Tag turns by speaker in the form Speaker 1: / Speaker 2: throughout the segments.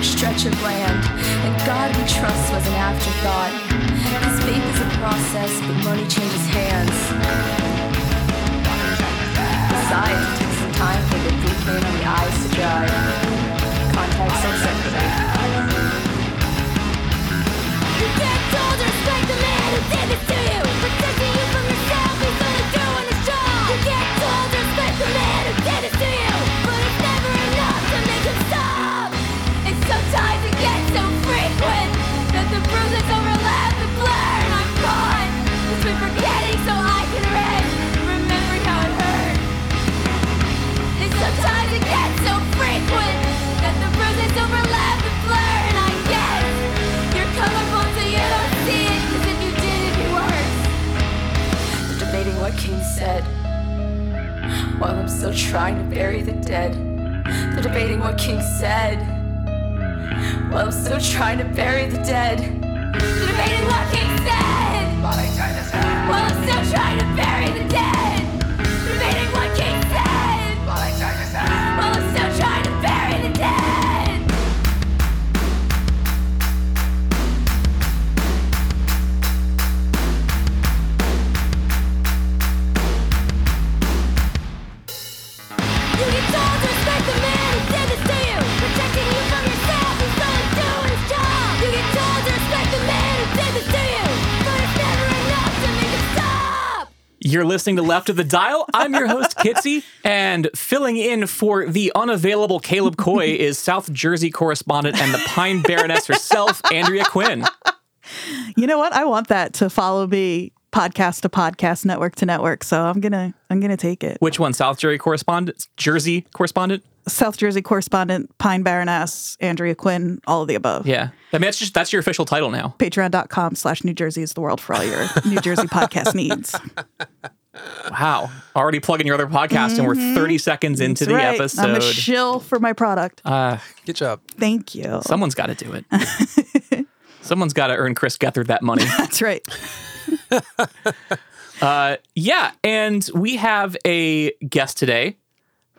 Speaker 1: an stretch of land, and God we trust was an afterthought. Cause faith is a process, but money changes hands. Besides, it takes some time for the blue paint on the eyes to dry. Context so separate.
Speaker 2: You told to respect the man who did this
Speaker 1: what King said. While I'm still trying to bury the dead. They're debating what King said. While I'm still trying to bury the dead.
Speaker 2: They're debating what King said. While I'm still trying to bury the dead.
Speaker 3: You're listening to Left of the Dial. I'm your host, Kitsy, and filling in for the unavailable Caleb Coy is South Jersey correspondent and the Pine Baroness herself, Andrea Quinn.
Speaker 4: You know what? I want that to follow me podcast to podcast, network to network. So I'm gonna I'm gonna take it.
Speaker 3: Which one? South Jersey correspondent? Jersey correspondent?
Speaker 4: South Jersey correspondent, Pine Baroness, Andrea Quinn, all of the above.
Speaker 3: Yeah. I mean, that's just that's your official title now.
Speaker 4: Patreon.com slash New Jersey is the world for all your New Jersey podcast needs.
Speaker 3: Wow. Already plugging your other podcast, and we're 30 seconds into the
Speaker 4: Right.
Speaker 3: episode.
Speaker 4: I'm a shill for my product.
Speaker 3: uh,
Speaker 5: Good job.
Speaker 4: Thank you.
Speaker 3: someone's got to do it. Someone's got to earn Chris Gethard that money.
Speaker 4: That's right.
Speaker 3: Uh, yeah, and we have a guest today.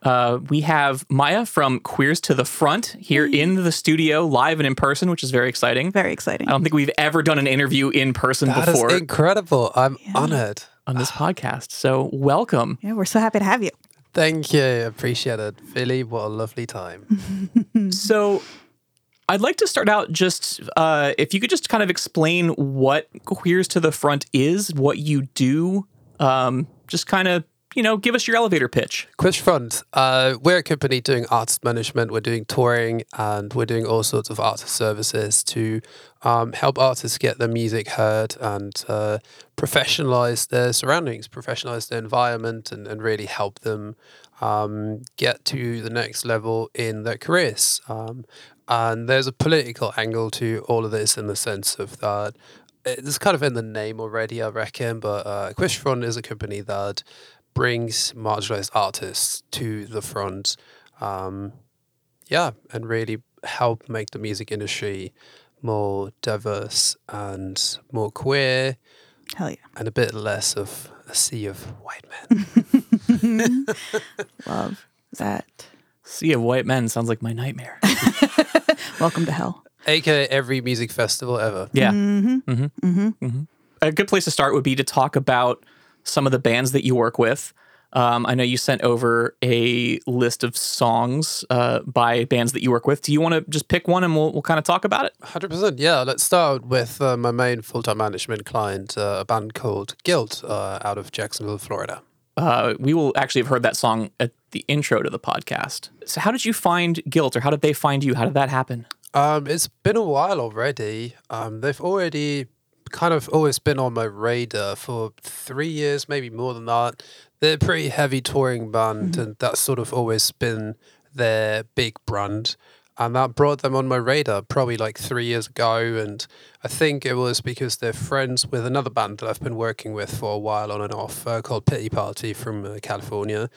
Speaker 3: Uh, we have Maya from Queers to the Front here in the studio, live and in person, which is very exciting.
Speaker 4: Very exciting.
Speaker 3: I don't think we've ever done an interview in person
Speaker 5: That is
Speaker 3: before
Speaker 5: incredible. I'm honored.
Speaker 3: on this podcast. So, welcome.
Speaker 4: yeah, we're so happy to have you.
Speaker 5: Thank you. Appreciate it. Philly, what a lovely time.
Speaker 3: So, I'd like to start out just uh, if you could just kind of explain what Queers to the Front is, what you do, um, just kind of, you know, give us your elevator pitch.
Speaker 5: Quiz Front, uh, we're a company doing artist management. We're doing touring and we're doing all sorts of artist services to um, help artists get their music heard and uh, professionalize their surroundings, professionalize their environment, and, and really help them um, get to the next level in their careers. Um, and there's a political angle to all of this in the sense of that it's kind of in the name already, I reckon. But uh, is a company that brings marginalized artists to the front. Um, yeah, and really help make the music industry more diverse and more queer
Speaker 4: Hell yeah.
Speaker 5: and a bit less of a sea of white men.
Speaker 4: Love that.
Speaker 3: Sea of White Men sounds like my nightmare.
Speaker 4: Welcome to hell.
Speaker 5: AKA every music festival ever.
Speaker 3: Yeah.
Speaker 4: Mm-hmm.
Speaker 3: hmm
Speaker 4: Mm-hmm.
Speaker 3: A good place to start would be to talk about some of the bands that you work with. Um, I know you sent over a list of songs uh, by bands that you work with. Do you want to just pick one and we'll, we'll kind of talk about it?
Speaker 5: Hundred percent. Yeah, let's start with uh, my main full-time management client, uh, a band called Guilt, uh, out of Jacksonville, Florida.
Speaker 3: Uh, we will actually have heard that song at the intro to the podcast. So, how did you find Guilt, or how did they find you? How did that happen?
Speaker 5: Um, it's been a while already. Um, they've already kind of always been on my radar for three years, maybe more than that. They're a pretty heavy touring band, and that's sort of always been their big brand. And that brought them on my radar probably like three years ago. And I think it was because they're friends with another band that I've been working with for a while on and off uh, called Pity Party from uh, California.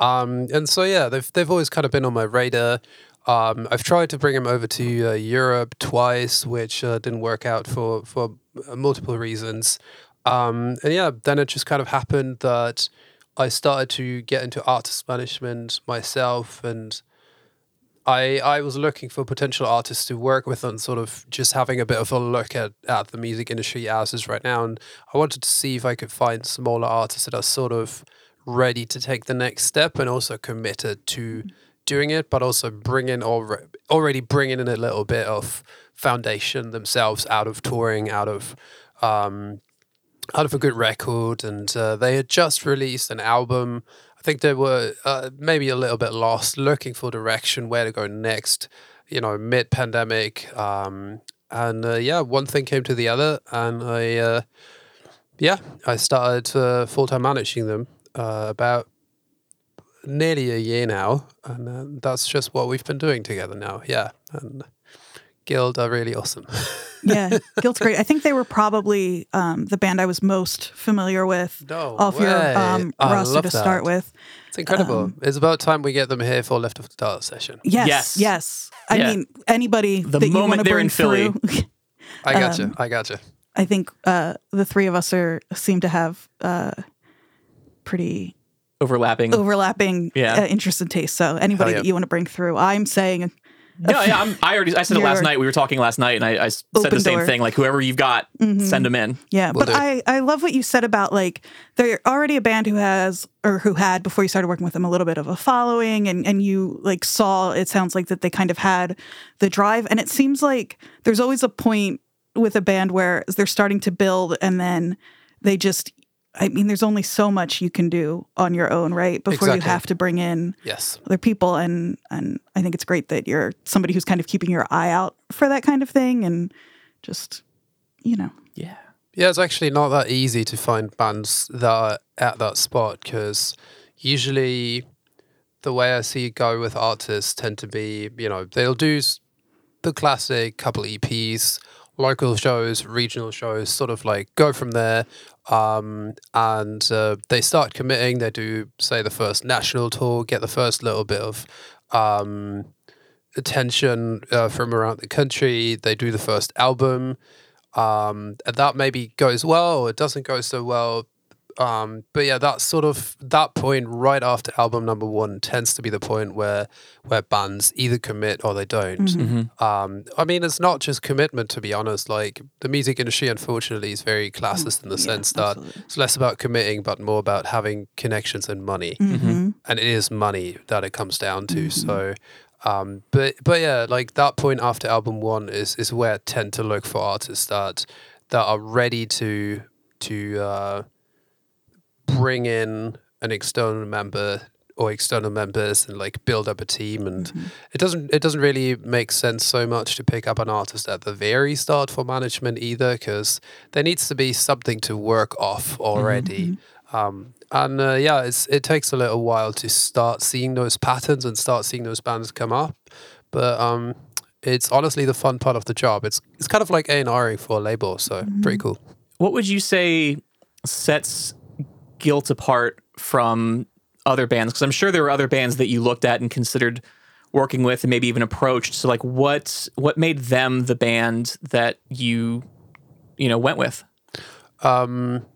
Speaker 5: Um, and so, yeah, they've, they've always kind of been on my radar. Um, I've tried to bring him over to uh, Europe twice, which uh, didn't work out for for multiple reasons. Um, and yeah, then it just kind of happened that I started to get into artist management myself, and I I was looking for potential artists to work with and sort of just having a bit of a look at, at the music industry as is right now. And I wanted to see if I could find smaller artists that are sort of ready to take the next step and also committed to doing it, but also bring in already, already bringing in a little bit of foundation themselves out of touring, out of um, out of a good record. And uh, they had just released an album. I think they were uh, maybe a little bit lost, looking for direction, where to go next. You know, mid pandemic. Um, and uh, yeah, one thing came to the other, and I, uh, yeah, I started uh, full time managing them uh, about nearly a year now, and that's just what we've been doing together now. Yeah, and Guilt are really awesome.
Speaker 4: Yeah, Guilt's great. I think they were probably um, the band I was most familiar with
Speaker 5: No
Speaker 4: off
Speaker 5: way.
Speaker 4: your um,
Speaker 5: I
Speaker 4: roster
Speaker 5: love
Speaker 4: to start with.
Speaker 5: It's incredible. it's about time we get them here for Left of the Dial session.
Speaker 4: Yes,
Speaker 3: Yes.
Speaker 4: yes. I
Speaker 3: Yeah.
Speaker 4: mean, anybody
Speaker 3: The
Speaker 4: that you
Speaker 3: moment
Speaker 4: want to
Speaker 3: they're
Speaker 4: bring
Speaker 3: in Philly.
Speaker 4: through.
Speaker 5: I gotcha.
Speaker 4: Um,
Speaker 5: I gotcha.
Speaker 4: I think uh, the three of us are seem to have uh, pretty
Speaker 3: Overlapping.
Speaker 4: overlapping
Speaker 3: Yeah.
Speaker 4: uh, interests and tastes. So anybody
Speaker 5: yeah.
Speaker 4: that you want to bring through, I'm saying
Speaker 3: yeah, yeah. I'm, I already I said it last night. We were talking last night, and I said the same
Speaker 4: door.
Speaker 3: thing. Like whoever you've got, mm-hmm. send them in.
Speaker 4: Yeah,
Speaker 5: Will
Speaker 4: but
Speaker 5: do.
Speaker 4: I, I love what you said about like they're already a band who has or who had before you started working with them a little bit of a following and and you like saw it sounds like that they kind of had the drive and it seems like there's always a point with a band where they're starting to build and then they just I mean there's only so much you can do on your own, right? Before you have to bring in
Speaker 5: Yes.
Speaker 4: other people and and I think it's great that you're somebody who's kind of keeping your eye out for that kind of thing and just you know
Speaker 3: Yeah.
Speaker 5: Yeah, it's actually not that easy to find bands that are at that spot because usually the way I see it go with artists tend to be, you know, they'll do the classic couple EPs, local shows, regional shows, sort of like go from there. Um, and uh, they start committing. They do, say, the first national tour, get the first little bit of um, attention uh, from around the country. They do the first album um, and that maybe goes well or it doesn't go so well. Um, but yeah, that's sort of that point right after album number one tends to be the point where where bands either commit or they don't.
Speaker 3: Mm-hmm.
Speaker 5: Um, I mean, it's not just commitment to be honest. Like the music industry, unfortunately, is very classist in the sense that it's less about committing, but more about having connections and money
Speaker 4: Mm-hmm.
Speaker 5: and it is money that it comes down to. So, um, but but yeah, like that point after album one is is where I tend to look for artists that that are ready to to uh, bring in an external member or external members and like build up a team and it doesn't it doesn't really make sense so much to pick up an artist at the very start for management either because there needs to be something to work off already. um, and uh, yeah it's it takes a little while to start seeing those patterns and start seeing those bands come up but um it's honestly the fun part of the job. It's it's kind of like A&R for a label so pretty cool.
Speaker 3: What would you say sets Guilt apart from other bands? Because I'm sure there were other bands that you looked at and considered working with, and maybe even approached. So, like, what what made them the band that you you know went with?
Speaker 5: um,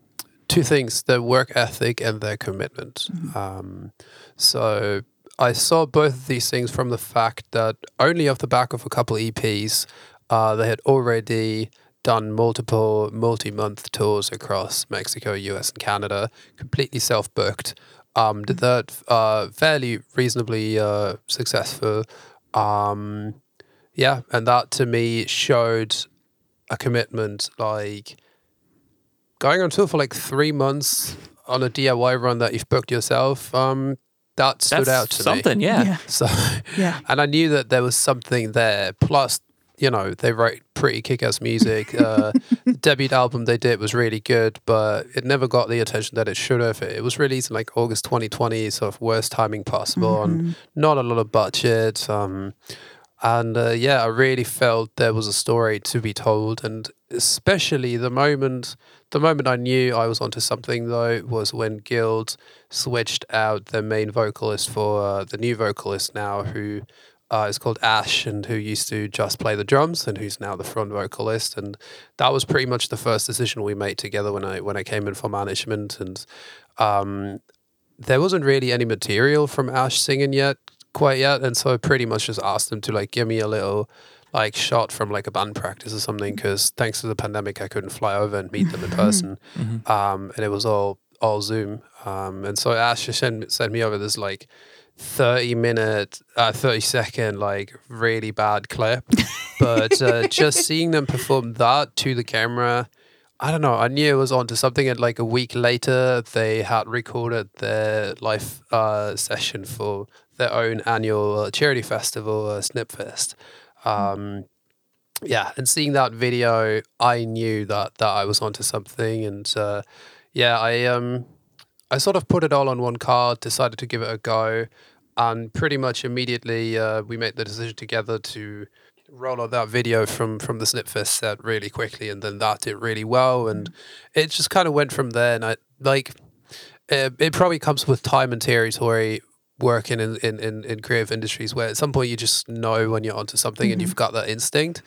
Speaker 5: two things their work ethic and their commitment. Um, so I saw both of these things from the fact that only off the back of a couple EPs, uh, they had already done multiple multi month tours across Mexico, US, and Canada, completely self booked. Um, did that uh, fairly reasonably uh, successful. Um, yeah, and that to me showed a commitment like going on tour for like three months on a DIY run that you've booked yourself, um, that stood
Speaker 3: That's
Speaker 5: out to
Speaker 3: something,
Speaker 5: me.
Speaker 3: yeah.
Speaker 4: Yeah.
Speaker 5: So,
Speaker 4: Yeah.
Speaker 5: and I knew that there was something there. Plus, you know, they write pretty kick-ass music. Uh, the debut album they did was really good, but it never got the attention that it should have. It was released in like August 2020, sort of worst timing possible, and not a lot of budget. Um, and uh, yeah, I really felt there was a story to be told, and especially the moment the moment I knew I was onto something though was when Guilt switched out their main vocalist for uh, the new vocalist now, who uh, is called Ash, and who used to just play the drums, and who's now the front vocalist, and that was pretty much the first decision we made together when I when I came in for management, and um, there wasn't really any material from Ash singing yet quite yet, and so I pretty much just asked them to like give me a little like shot from like a band practice or something because thanks to the pandemic I couldn't fly over and meet them in person, um, and it was all all Zoom, um, and so Ash just sent sent me over this like. 30 minute uh 30 second like really bad clip but uh, just seeing them perform that to the camera I don't know. I knew it was onto something, and like a week later, they had recorded their live uh, session for their own annual charity festival, uh, Snipfest. Um, yeah, and seeing that video, I knew that that I was onto something, and uh, yeah, I um, I sort of put it all on one card, decided to give it a go, and pretty much immediately uh, we made the decision together to roll out that video from from the Snipfest set really quickly, and then that did really well, and it just kind of went from there. And I like it, it probably comes with time and territory working in, in, in, in creative industries where at some point you just know when you're onto something and you've got that instinct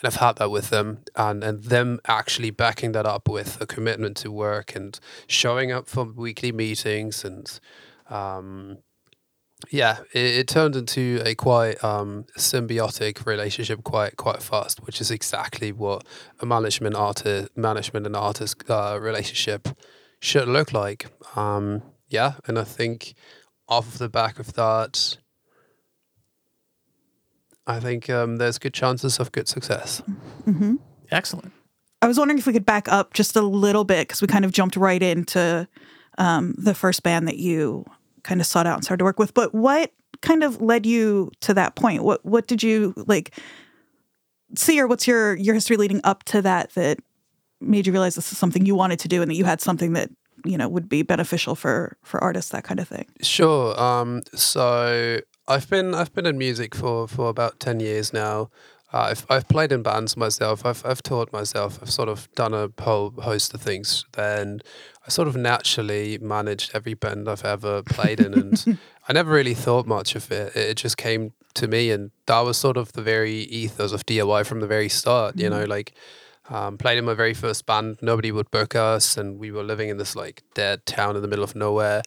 Speaker 5: and I've had that with them and and them actually backing that up with a commitment to work and showing up for weekly meetings and um yeah, it, it turned into a quite um, symbiotic relationship quite quite fast, which is exactly what a management artist management and artist uh, relationship should look like. Um, yeah, and I think off of the back of that, I think um, there's good chances of good success.
Speaker 3: Excellent.
Speaker 4: I was wondering if we could back up just a little bit because we kind of jumped right into um, the first band that you kind of sought out and started to work with. But what kind of led you to that point? What what did you like see, or what's your your history leading up to that that made you realize this is something you wanted to do and that you had something that you know would be beneficial for for artists, that kind of thing?
Speaker 5: Sure. Um, so I've been I've been in music for for about ten years now. Uh, I've I've played in bands myself. I've I've taught myself. I've sort of done a whole host of things. And I sort of naturally managed every band I've ever played in, and I never really thought much of it. It just came to me, and that was sort of the very ethos of DIY from the very start. You know, like um, played in my very first band. Nobody would book us, and we were living in this like dead town in the middle of nowhere.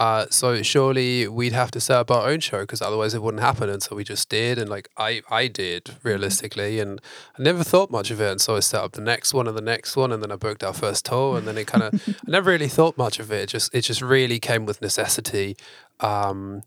Speaker 5: Uh, so surely we'd have to set up our own show because otherwise it wouldn't happen. And so we just did, and like I, I did realistically, and I never thought much of it. And so I set up the next one and the next one, and then I booked our first tour, and then it kind of, I never really thought much of it. It just, it just really came with necessity. Um,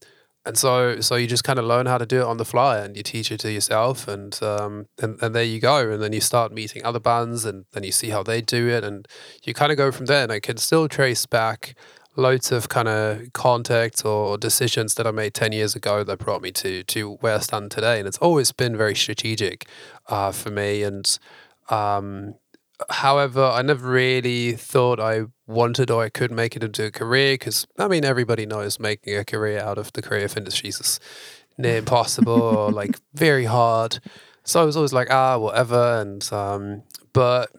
Speaker 5: and so, so you just kind of learn how to do it on the fly, and you teach it to yourself, and um, and and there you go. And then you start meeting other bands, and then you see how they do it, and you kind of go from there. And I can still trace back loads of kind of contacts or decisions that I made 10 years ago that brought me to to where I stand today. And it's always been very strategic uh, for me. And um, however, I never really thought I wanted or I could make it into a career because, I mean, everybody knows making a career out of the creative industries is near impossible or like very hard. So I was always like, ah, whatever. And, um, but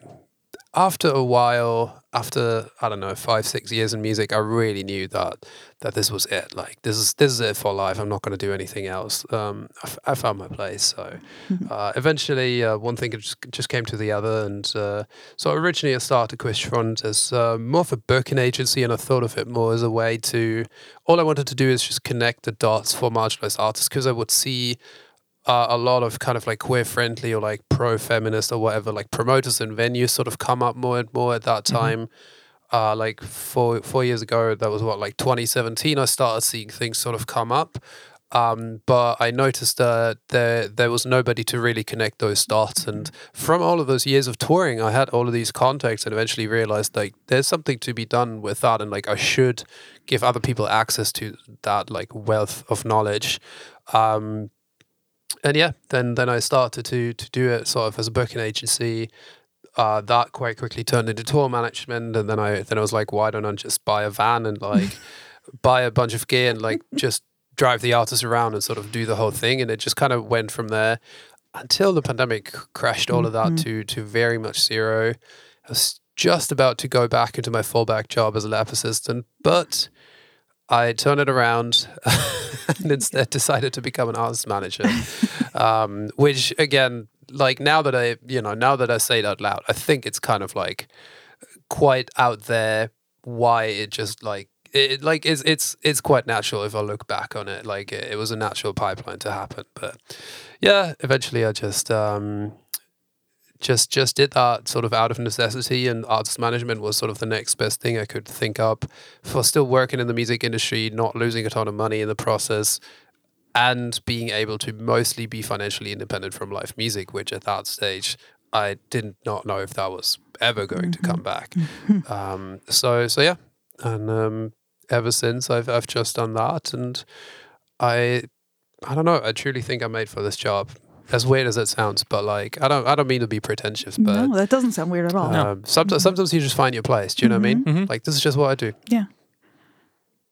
Speaker 5: after a while, after I don't know five six years in music, I really knew that that this was it. Like this is this is it for life. I'm not going to do anything else. Um, I, f- I found my place. So uh, eventually, uh, one thing just just came to the other, and uh, so originally I started Quizfront as uh, more of a booking agency, and I thought of it more as a way to. All I wanted to do is just connect the dots for marginalized artists because I would see uh, a lot of kind of like queer friendly or like pro feminist or whatever like promoters and venues sort of come up more and more at that time. Uh, like four four years ago, that was what like 2017. I started seeing things sort of come up, um, but I noticed that there there was nobody to really connect those dots. And from all of those years of touring, I had all of these contacts, and eventually realized like there's something to be done with that, and like I should give other people access to that like wealth of knowledge. Um, and yeah, then then I started to to do it sort of as a booking agency. Uh, that quite quickly turned into tour management, and then I then I was like, why don't I just buy a van and like buy a bunch of gear and like just drive the artists around and sort of do the whole thing, and it just kind of went from there until the pandemic crashed all of that to to very much zero. I was just about to go back into my fallback job as a lab assistant, but I turned it around and instead decided to become an artist manager. um, which again, like now that I, you know, now that I say it out loud, I think it's kind of like quite out there why it just like it, like it's it's it's quite natural if I look back on it. Like it, it was a natural pipeline to happen. But yeah, eventually I just um just just did that sort of out of necessity and artist management was sort of the next best thing I could think up for still working in the music industry, not losing a ton of money in the process and being able to mostly be financially independent from live music, which at that stage I did not know if that was ever going to come back. Um, so so yeah, and um, ever since I've I've just done that, and I I don't know. I truly think I'm made for this job. As weird as it sounds, but like I don't I don't mean to be pretentious, but
Speaker 4: no, that doesn't sound weird at all.
Speaker 5: um, sometimes sometimes you just find your place. Do you know what I mean?
Speaker 3: Mhm.
Speaker 5: Like this is just what I do.
Speaker 4: Yeah.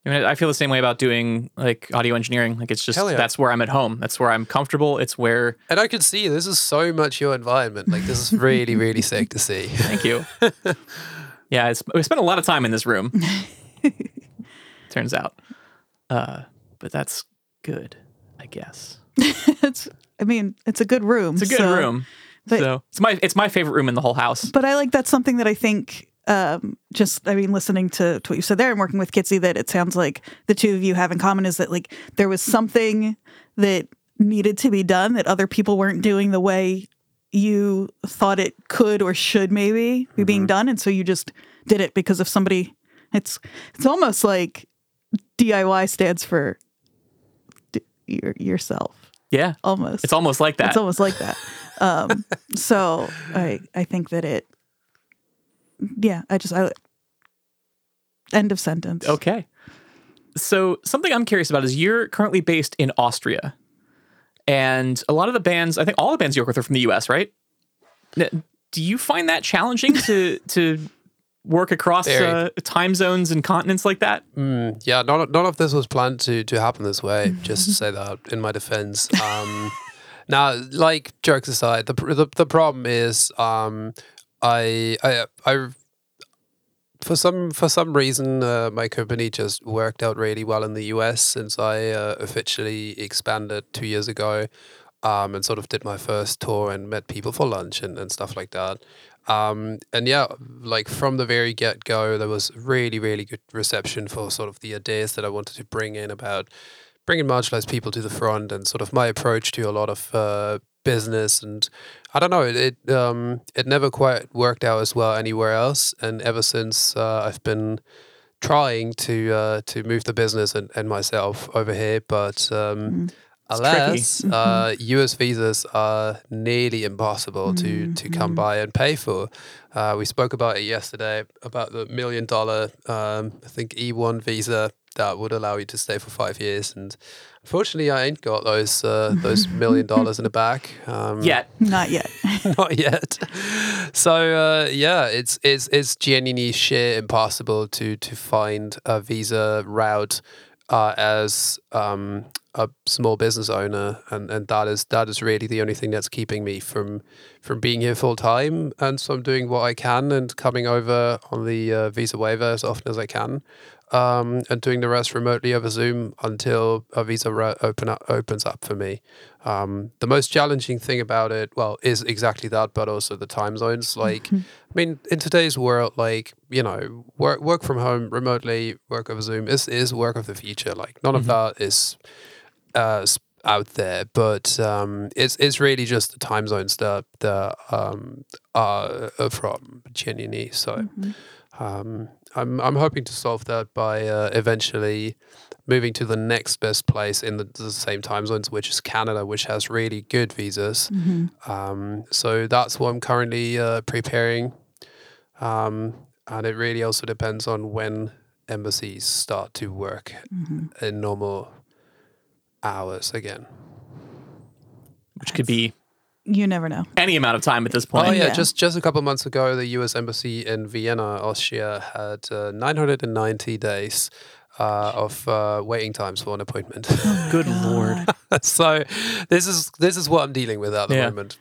Speaker 3: I mean, I feel the same way about doing like audio engineering. Like it's just
Speaker 5: yeah.
Speaker 3: that's where I'm at home. That's where I'm comfortable. It's where
Speaker 5: And I can see this is so much your environment. Like this is really really sick to see.
Speaker 3: Thank you. yeah, it's, we spent a lot of time in this room. turns out, uh, but that's good, I guess.
Speaker 4: it's I mean, it's a good room.
Speaker 3: It's a good
Speaker 4: so-
Speaker 3: room.
Speaker 4: but-
Speaker 3: so it's my it's my favorite room in the whole house.
Speaker 4: But I like that's something that I think um just I mean listening to, to what you said there and working with Kitsy that it sounds like the two of you have in common is that like there was something that needed to be done that other people weren't doing the way you thought it could or should maybe be being done and so you just did it because of somebody it's it's almost like DIY stands for d- your, yourself
Speaker 3: Yeah,
Speaker 4: almost
Speaker 3: it's almost like that.
Speaker 4: it's almost like that. Um, so I I think that it, yeah, I just I end of sentence.
Speaker 3: Okay. So something I'm curious about is you're currently based in Austria, and a lot of the bands, I think all the bands you work with are from the U.S., right? Do you find that challenging to to work across uh, time zones and continents like that?
Speaker 5: Mm, yeah, none, of- none of this was planned to to happen this way. Just to say that in my defense. Um, now, like jokes aside, the the, the problem is, um, I I I for some for some reason uh, my company just worked out really well in the US since I uh, officially expanded two years ago. Um, and sort of did my first tour and met people for lunch and, and stuff like that. Um, and yeah, like from the very get go, there was really, really good reception for sort of the ideas that I wanted to bring in about bringing marginalized people to the front and sort of my approach to a lot of uh, business. And I don't know, it it, um, it never quite worked out as well anywhere else. And ever since uh, I've been trying to uh, to move the business and, and myself over here, but um, alas, uh, US visas are nearly impossible to to come by and pay for. Uh, we spoke about it yesterday about the million dollar, um, I think E1 visa that would allow you to stay for five years, and unfortunately, I ain't got those uh, those million dollars in the back um,
Speaker 3: Yet,
Speaker 4: Not yet.
Speaker 5: not yet. So uh, yeah, it's it's it's genuinely sheer impossible to to find a visa route uh, as um, a small business owner, and, and that is that is really the only thing that's keeping me from from being here full time. And so I'm doing what I can and coming over on the uh, visa waiver as often as I can. Um, and doing the rest remotely over Zoom until a visa open up, opens up for me. Um, the most challenging thing about it, well, is exactly that, but also the time zones. Like, I mean, in today's world, like you know, work work from home remotely, work over Zoom is is work of the future. Like, none of that is uh, out there, but um, it's it's really just the time zones that that um, are are from genuinely. So. Um, I'm I'm hoping to solve that by uh, eventually moving to the next best place in the, the same time zones, which is Canada, which has really good visas. Um, so that's what I'm currently uh, preparing, um, and it really also depends on when embassies start to work in normal hours again.
Speaker 3: which could be
Speaker 4: You never know.
Speaker 3: any amount of time at this point.
Speaker 5: Oh yeah,
Speaker 4: Yeah.
Speaker 5: just just a couple months ago, the U.S. embassy in Vienna, Austria, had uh, 990 days uh, of uh, waiting times for an appointment.
Speaker 3: Good lord.
Speaker 5: so this is this is what I'm dealing with at the
Speaker 3: Yeah.
Speaker 5: moment.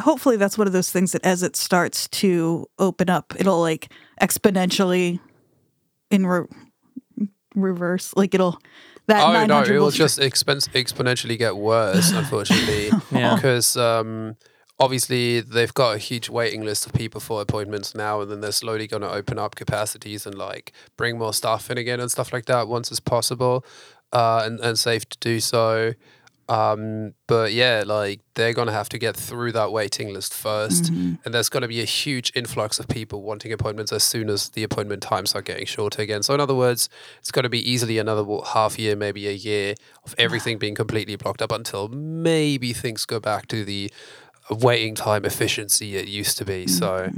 Speaker 4: Hopefully, that's one of those things that as it starts to open up, it'll like exponentially in re- reverse. Like it'll that
Speaker 5: Oh no, it will
Speaker 4: will
Speaker 5: just expen- exponentially get worse, unfortunately,
Speaker 3: Yeah.
Speaker 5: because um, obviously they've got a huge waiting list of people for appointments now, and then they're slowly going to open up capacities and like bring more staff in again and stuff like that once it's possible, uh, and and safe to do so. Um, but yeah, like they're gonna have to get through that waiting list 1st and there's gonna be a huge influx of people wanting appointments as soon as the appointment times are getting shorter again. So in other words, it's gonna be easily another half year, maybe a year of everything being completely blocked up until maybe things go back to the waiting time efficiency it used to be. So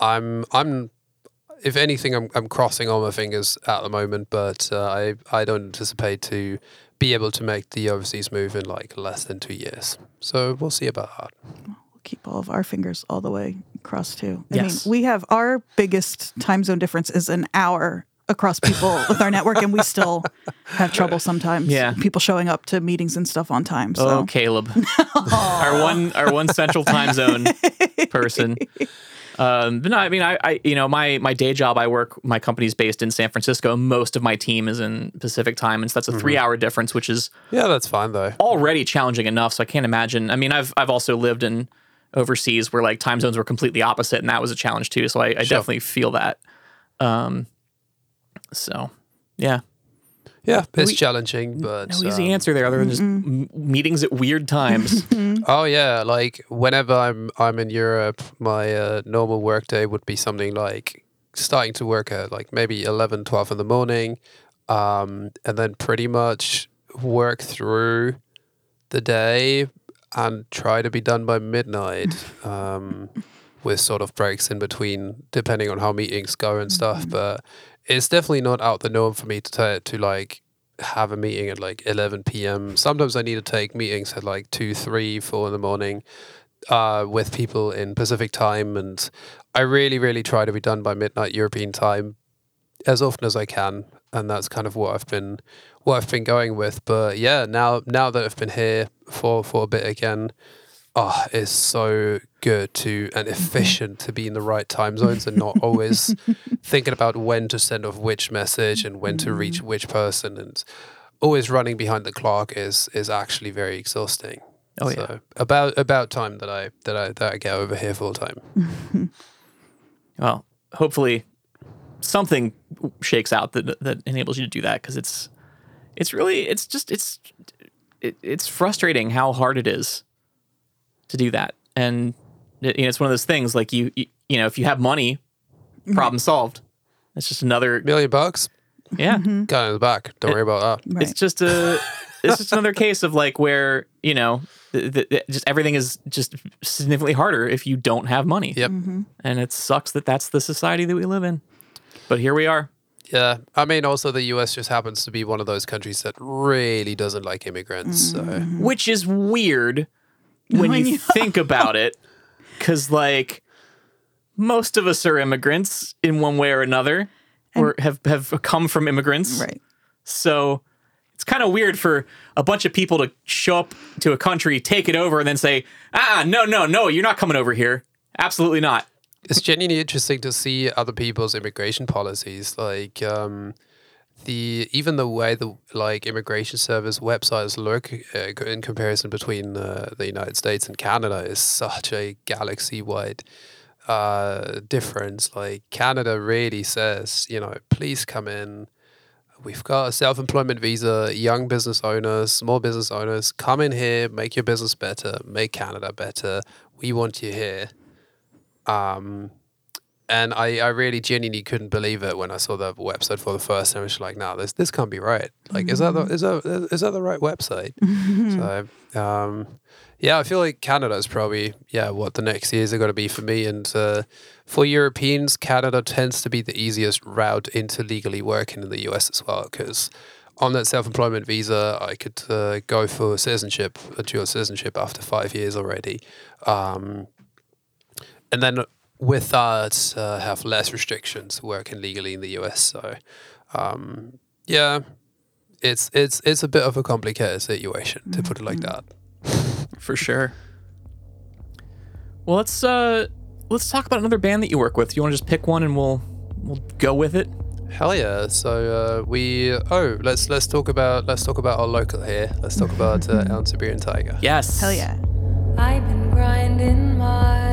Speaker 5: I'm I'm if anything, I'm I'm crossing all my fingers at the moment, but uh, I I don't anticipate to be able to make the overseas move in like less than two years. So we'll see about that.
Speaker 4: We'll keep all of our fingers all the way across too. I
Speaker 3: Yes.
Speaker 4: mean, we have our biggest time zone difference is an hour across people with our network, and we still have trouble sometimes.
Speaker 3: Yeah.
Speaker 4: people showing up to meetings and stuff on time. So
Speaker 3: Oh, Caleb, our one our one central time zone person. Um, but no, I mean, I, I, you know, my my day job, I work. My company's based in San Francisco. Most of my team is in Pacific time, and so that's a three hour difference, which is
Speaker 5: Yeah, that's fine though.
Speaker 3: already challenging enough. So I can't imagine. I mean, I've I've also lived in overseas where like time zones were completely opposite, and that was a challenge too. So I, I definitely feel that. Um, so yeah,
Speaker 5: Yeah, it's
Speaker 3: we-
Speaker 5: challenging, but
Speaker 3: no easy
Speaker 5: um,
Speaker 3: answer there other than just m- meetings at weird times.
Speaker 5: Oh yeah, like whenever I'm I'm in Europe, my uh, normal work day would be something like starting to work at like maybe 11, 12 in the morning, um, and then pretty much work through the day and try to be done by midnight, um, with sort of breaks in between, depending on how meetings go and stuff. But it's definitely not out the norm for me to to like have a meeting at like 11 p.m. Sometimes I need to take meetings at like 2, 3, 4 in the morning uh, with people in Pacific time. And I really, really try to be done by midnight European time as often as I can. And that's kind of what I've been what I've been going with. But yeah, now now that I've been here for, for a bit again, oh, it's so good to and efficient to be in the right time zones and not always thinking about when to send off which message and when to reach mm. which person and always running behind the clock is is actually very exhausting.
Speaker 3: Oh, yeah.
Speaker 5: so about about time that I that I that I get over here full time.
Speaker 3: well, hopefully something shakes out that that enables you to do that because it's it's really it's just it's it, it's frustrating how hard it is to do that and it, you know, it's one of those things like you, you you know if you have money problem solved it's just another
Speaker 5: Million bucks,
Speaker 3: yeah mm-hmm.
Speaker 5: got it in the back. Don't worry about that.
Speaker 4: Right.
Speaker 3: it's just a it's just another case of like where you know th- th- th- just everything is just significantly harder if you don't have money
Speaker 5: Yep. Mm-hmm.
Speaker 3: and it sucks that that's the society that we live in but here we are
Speaker 5: Yeah, I mean, also the U.S. just happens to be one of those countries that really doesn't like immigrants. So mm-hmm.
Speaker 3: which is weird when
Speaker 4: When
Speaker 3: you
Speaker 4: you-
Speaker 3: think about it because like most of us are immigrants in one way or another or have, have come from immigrants.
Speaker 4: Right.
Speaker 3: so it's kind of weird for a bunch of people to show up to a country take it over and then say ah no no no you're not coming over here. Absolutely not.
Speaker 5: It's genuinely interesting to see other people's immigration policies like um the even the way the like immigration service websites look uh, in comparison between uh, the United States and Canada is such a galaxy wide uh difference. Like Canada really says you know please come in. We've got a self-employment visa young business owners small business owners. Come in here make your business better make Canada better. We want you here. Um, and I, I really genuinely couldn't believe it when I saw the website for the first time. I was like, no, this this can't be right. Like, is that the is that is that the right website? so, um, yeah, I feel like Canada is probably yeah what the next years are going to be for me. And uh, for Europeans, Canada tends to be the easiest route into legally working in the US as well because. On that self-employment visa, I could uh, go for citizenship, a dual citizenship after five years already. Um, and then with that uh, have less restrictions working legally in the US. So um, yeah, it's it's it's a bit of a complicated situation to put it like that.
Speaker 3: for sure well let's uh let's talk about another band that you work with you want to just pick one and we'll we'll go with it
Speaker 5: Hell yeah! So uh, we oh let's let's talk about let's talk about our local here. Let's talk about uh, Ellen Siberian Tiger.
Speaker 3: yes
Speaker 4: Hell yeah.
Speaker 1: I've been grinding my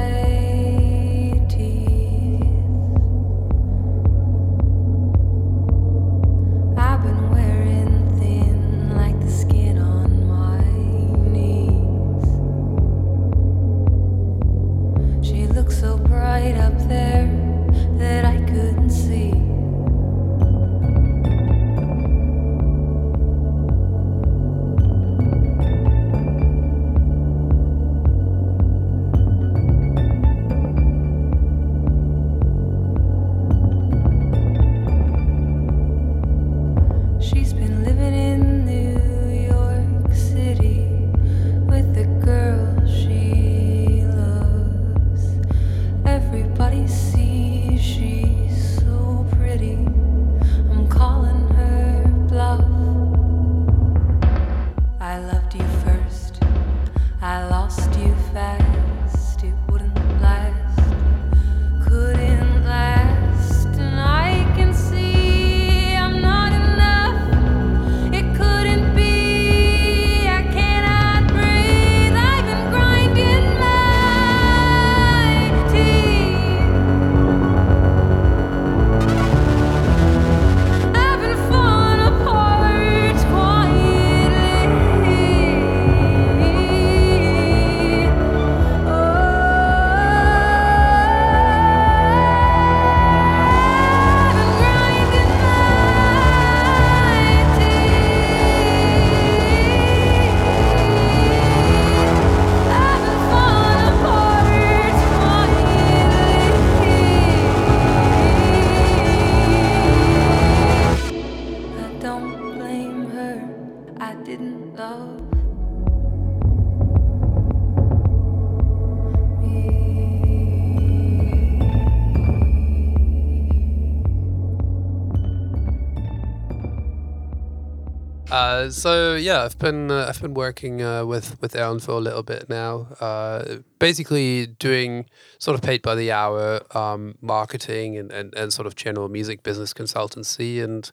Speaker 5: Uh, so yeah, I've been uh, I've been working uh, with with Ellen for a little bit now. Uh, basically doing sort of paid by the hour um, marketing and, and, and sort of general music business consultancy. And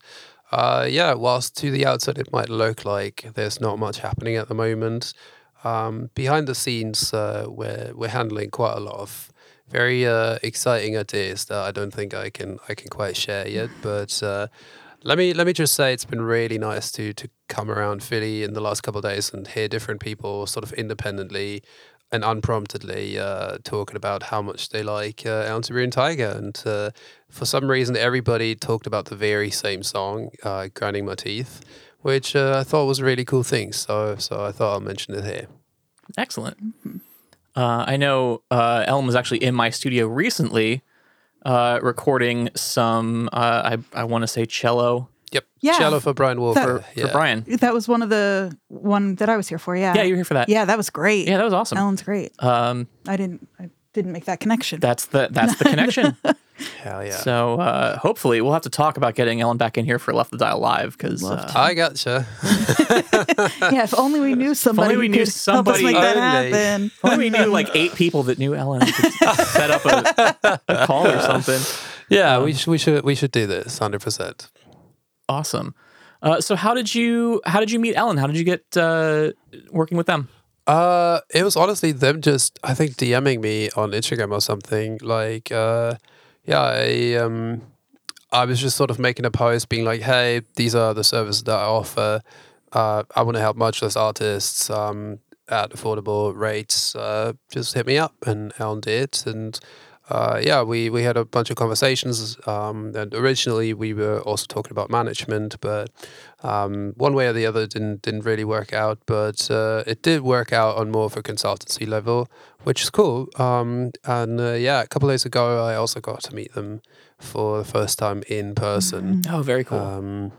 Speaker 5: uh, yeah, whilst to the outside it might look like there's not much happening at the moment, um, behind the scenes we're we're handling quite a lot of very exciting ideas that I don't think I can I can quite share yet, but. Let me let me just say it's been really nice to to come around Philly in the last couple of days and hear different people sort of independently and unpromptedly uh, talking about how much they like uh, Siberian Tiger. And uh, for some reason, everybody talked about the very same song, uh, "Grinding My Teeth," which uh, I thought was a really cool thing. So so I thought I'll mention it here.
Speaker 3: Excellent. Uh, I know uh, Ellen was actually in my studio recently, recording some. I I want to say cello
Speaker 5: Yep.
Speaker 4: Yeah.
Speaker 5: Cello for Brian Wolfer.
Speaker 3: for
Speaker 5: yeah.
Speaker 3: Brian.
Speaker 4: That was one of the one that I was here for. Yeah.
Speaker 3: Yeah, you were here for that.
Speaker 4: Yeah, that was great.
Speaker 3: Yeah, that was awesome.
Speaker 4: Ellen's great.
Speaker 3: Um,
Speaker 4: I didn't. I didn't make that connection.
Speaker 3: that's the that's the connection.
Speaker 5: Hell yeah.
Speaker 3: So uh, hopefully we'll have to talk about getting Ellen back in here for Left the Dial Live because uh,
Speaker 5: I gotcha.
Speaker 4: yeah. If only we knew somebody.
Speaker 3: If
Speaker 4: only we
Speaker 3: knew
Speaker 4: could help us
Speaker 3: somebody-
Speaker 4: make that happen.
Speaker 3: if only we knew like eight people that knew Ellen could set up a, a call or something.
Speaker 5: yeah,
Speaker 3: Um,
Speaker 5: we should we should we should do this hundred percent.
Speaker 3: Awesome. Uh, so how did you how did you meet Ellen? How did you get uh, working with them?
Speaker 5: Uh, it was honestly them just I think DMing me on Instagram or something. Like, uh, yeah, I um, I was just sort of making a post being like, hey, these are the services that I offer. Uh, I want to help muchless artists um, at affordable rates. Uh, just hit me up, and Ellen did, and. Uh, yeah, we, we had a bunch of conversations. Um, and originally, we were also talking about management, but um, one way or the other didn't didn't really work out. But uh, it did work out on more of a consultancy level, which is cool. Um, and uh, yeah, a couple of days ago, I also got to meet them for the first time in person.
Speaker 3: Oh, very cool.
Speaker 5: Um,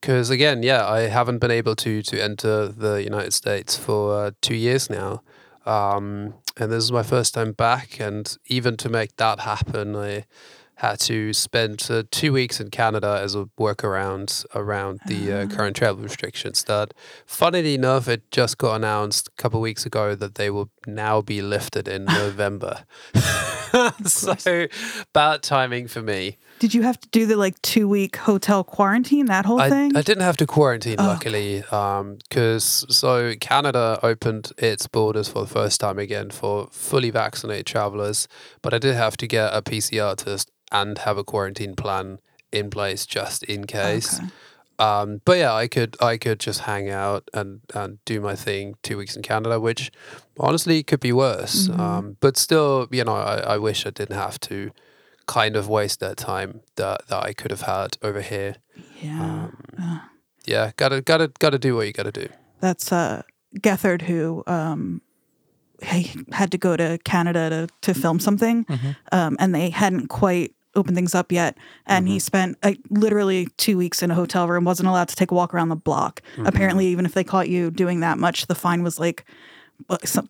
Speaker 5: because again, yeah, I haven't been able to to enter the United States for uh, two years now, um, and this is my first time back. And even to make that happen, I had to spend uh, two weeks in Canada as a workaround around the uh, current travel restrictions. That, funnily enough, it just got announced a couple of weeks ago that they will now be lifted in November. so bad timing for me.
Speaker 4: Did you have to do the like two week hotel quarantine? That whole
Speaker 5: I,
Speaker 4: thing.
Speaker 5: I didn't have to quarantine,
Speaker 4: Oh,
Speaker 5: luckily, um, because so Canada opened its borders for the first time again for fully vaccinated travelers, but I did have to get a PCR test and have a quarantine plan in place just in case.
Speaker 4: Okay.
Speaker 5: Um, but yeah, I could I could just hang out and, and do my thing two weeks in Canada, which honestly could be worse.
Speaker 4: Mhm.
Speaker 5: Um, but still, you know, I, I wish I didn't have to kind of waste that time that, that I could have had over here.
Speaker 4: yeah.
Speaker 5: Um,
Speaker 4: Uh,
Speaker 5: yeah, gotta gotta gotta do what you gotta do.
Speaker 4: that's uh Gethard who um he had to go to Canada to to film something
Speaker 3: Mhm.
Speaker 4: um and they hadn't quite opened things up yet and he spent like literally 2 weeks in a hotel room wasn't allowed to take a walk around the block apparently even if they caught you doing that much the fine was like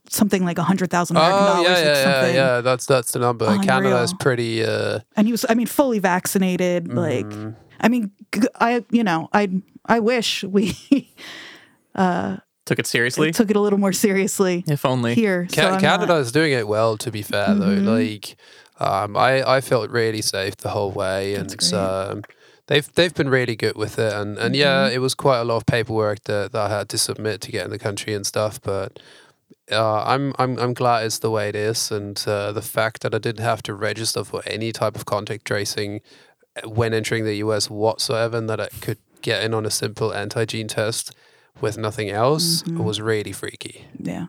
Speaker 4: something like a hundred thousand American
Speaker 5: Oh
Speaker 4: dollars
Speaker 5: yeah,
Speaker 4: or
Speaker 5: yeah, yeah,
Speaker 4: something.
Speaker 5: yeah. That's that's the number. Canada is pretty. Uh,
Speaker 4: And he was, I mean, fully vaccinated. Like,
Speaker 5: mhm.
Speaker 4: I mean, I you know, I, I wish we, uh,
Speaker 3: Took it seriously.
Speaker 4: took it a little more seriously
Speaker 3: if only.
Speaker 4: here.
Speaker 5: Ca-
Speaker 4: I'm
Speaker 5: Canada
Speaker 4: not-
Speaker 5: is doing it well, to be fair, though. Like, um, I I felt really safe the whole way, and um, they've they've been really good with it. And and yeah, it was quite a lot of paperwork that, that I had to submit to get in the country and stuff. But uh, I'm I'm I'm glad it's the way it is, and uh, the fact that I didn't have to register for any type of contact tracing uh, when entering the US whatsoever, and that I could get in on a simple antigen test with nothing else was really freaky.
Speaker 4: yeah.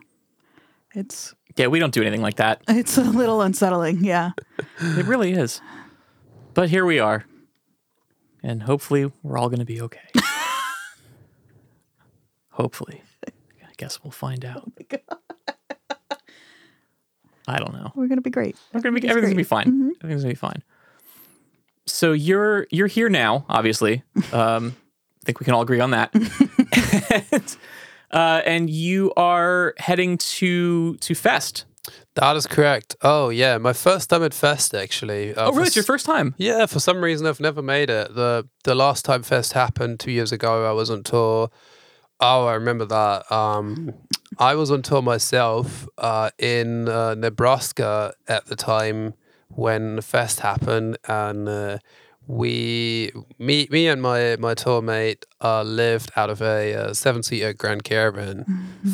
Speaker 4: It's
Speaker 3: Yeah, we don't do anything like that.
Speaker 4: it's a little unsettling. Yeah.
Speaker 3: It really is. But here we are. And hopefully we're all going to be okay. hopefully. I guess we'll find out. I don't know.
Speaker 4: We're gonna be great.
Speaker 3: We're gonna be, everything's gonna be
Speaker 4: great.
Speaker 3: fine. Everything's gonna be fine. So you're you're here now, obviously. Um, I think we can all agree on that. And, uh, and you are heading to to Fest.
Speaker 5: That is correct. Oh yeah, my first time at Fest actually. Uh,
Speaker 3: Oh, really? It's your first time?
Speaker 5: Yeah, for some reason I've never made it. the The last time Fest happened two years ago, I was on tour. Oh, I remember that. Um, I was on tour myself uh, in uh, Nebraska at the time when Fest happened, and uh, we, me, me and my my tour mate, uh, lived out of a uh, seven seater Grand Caravan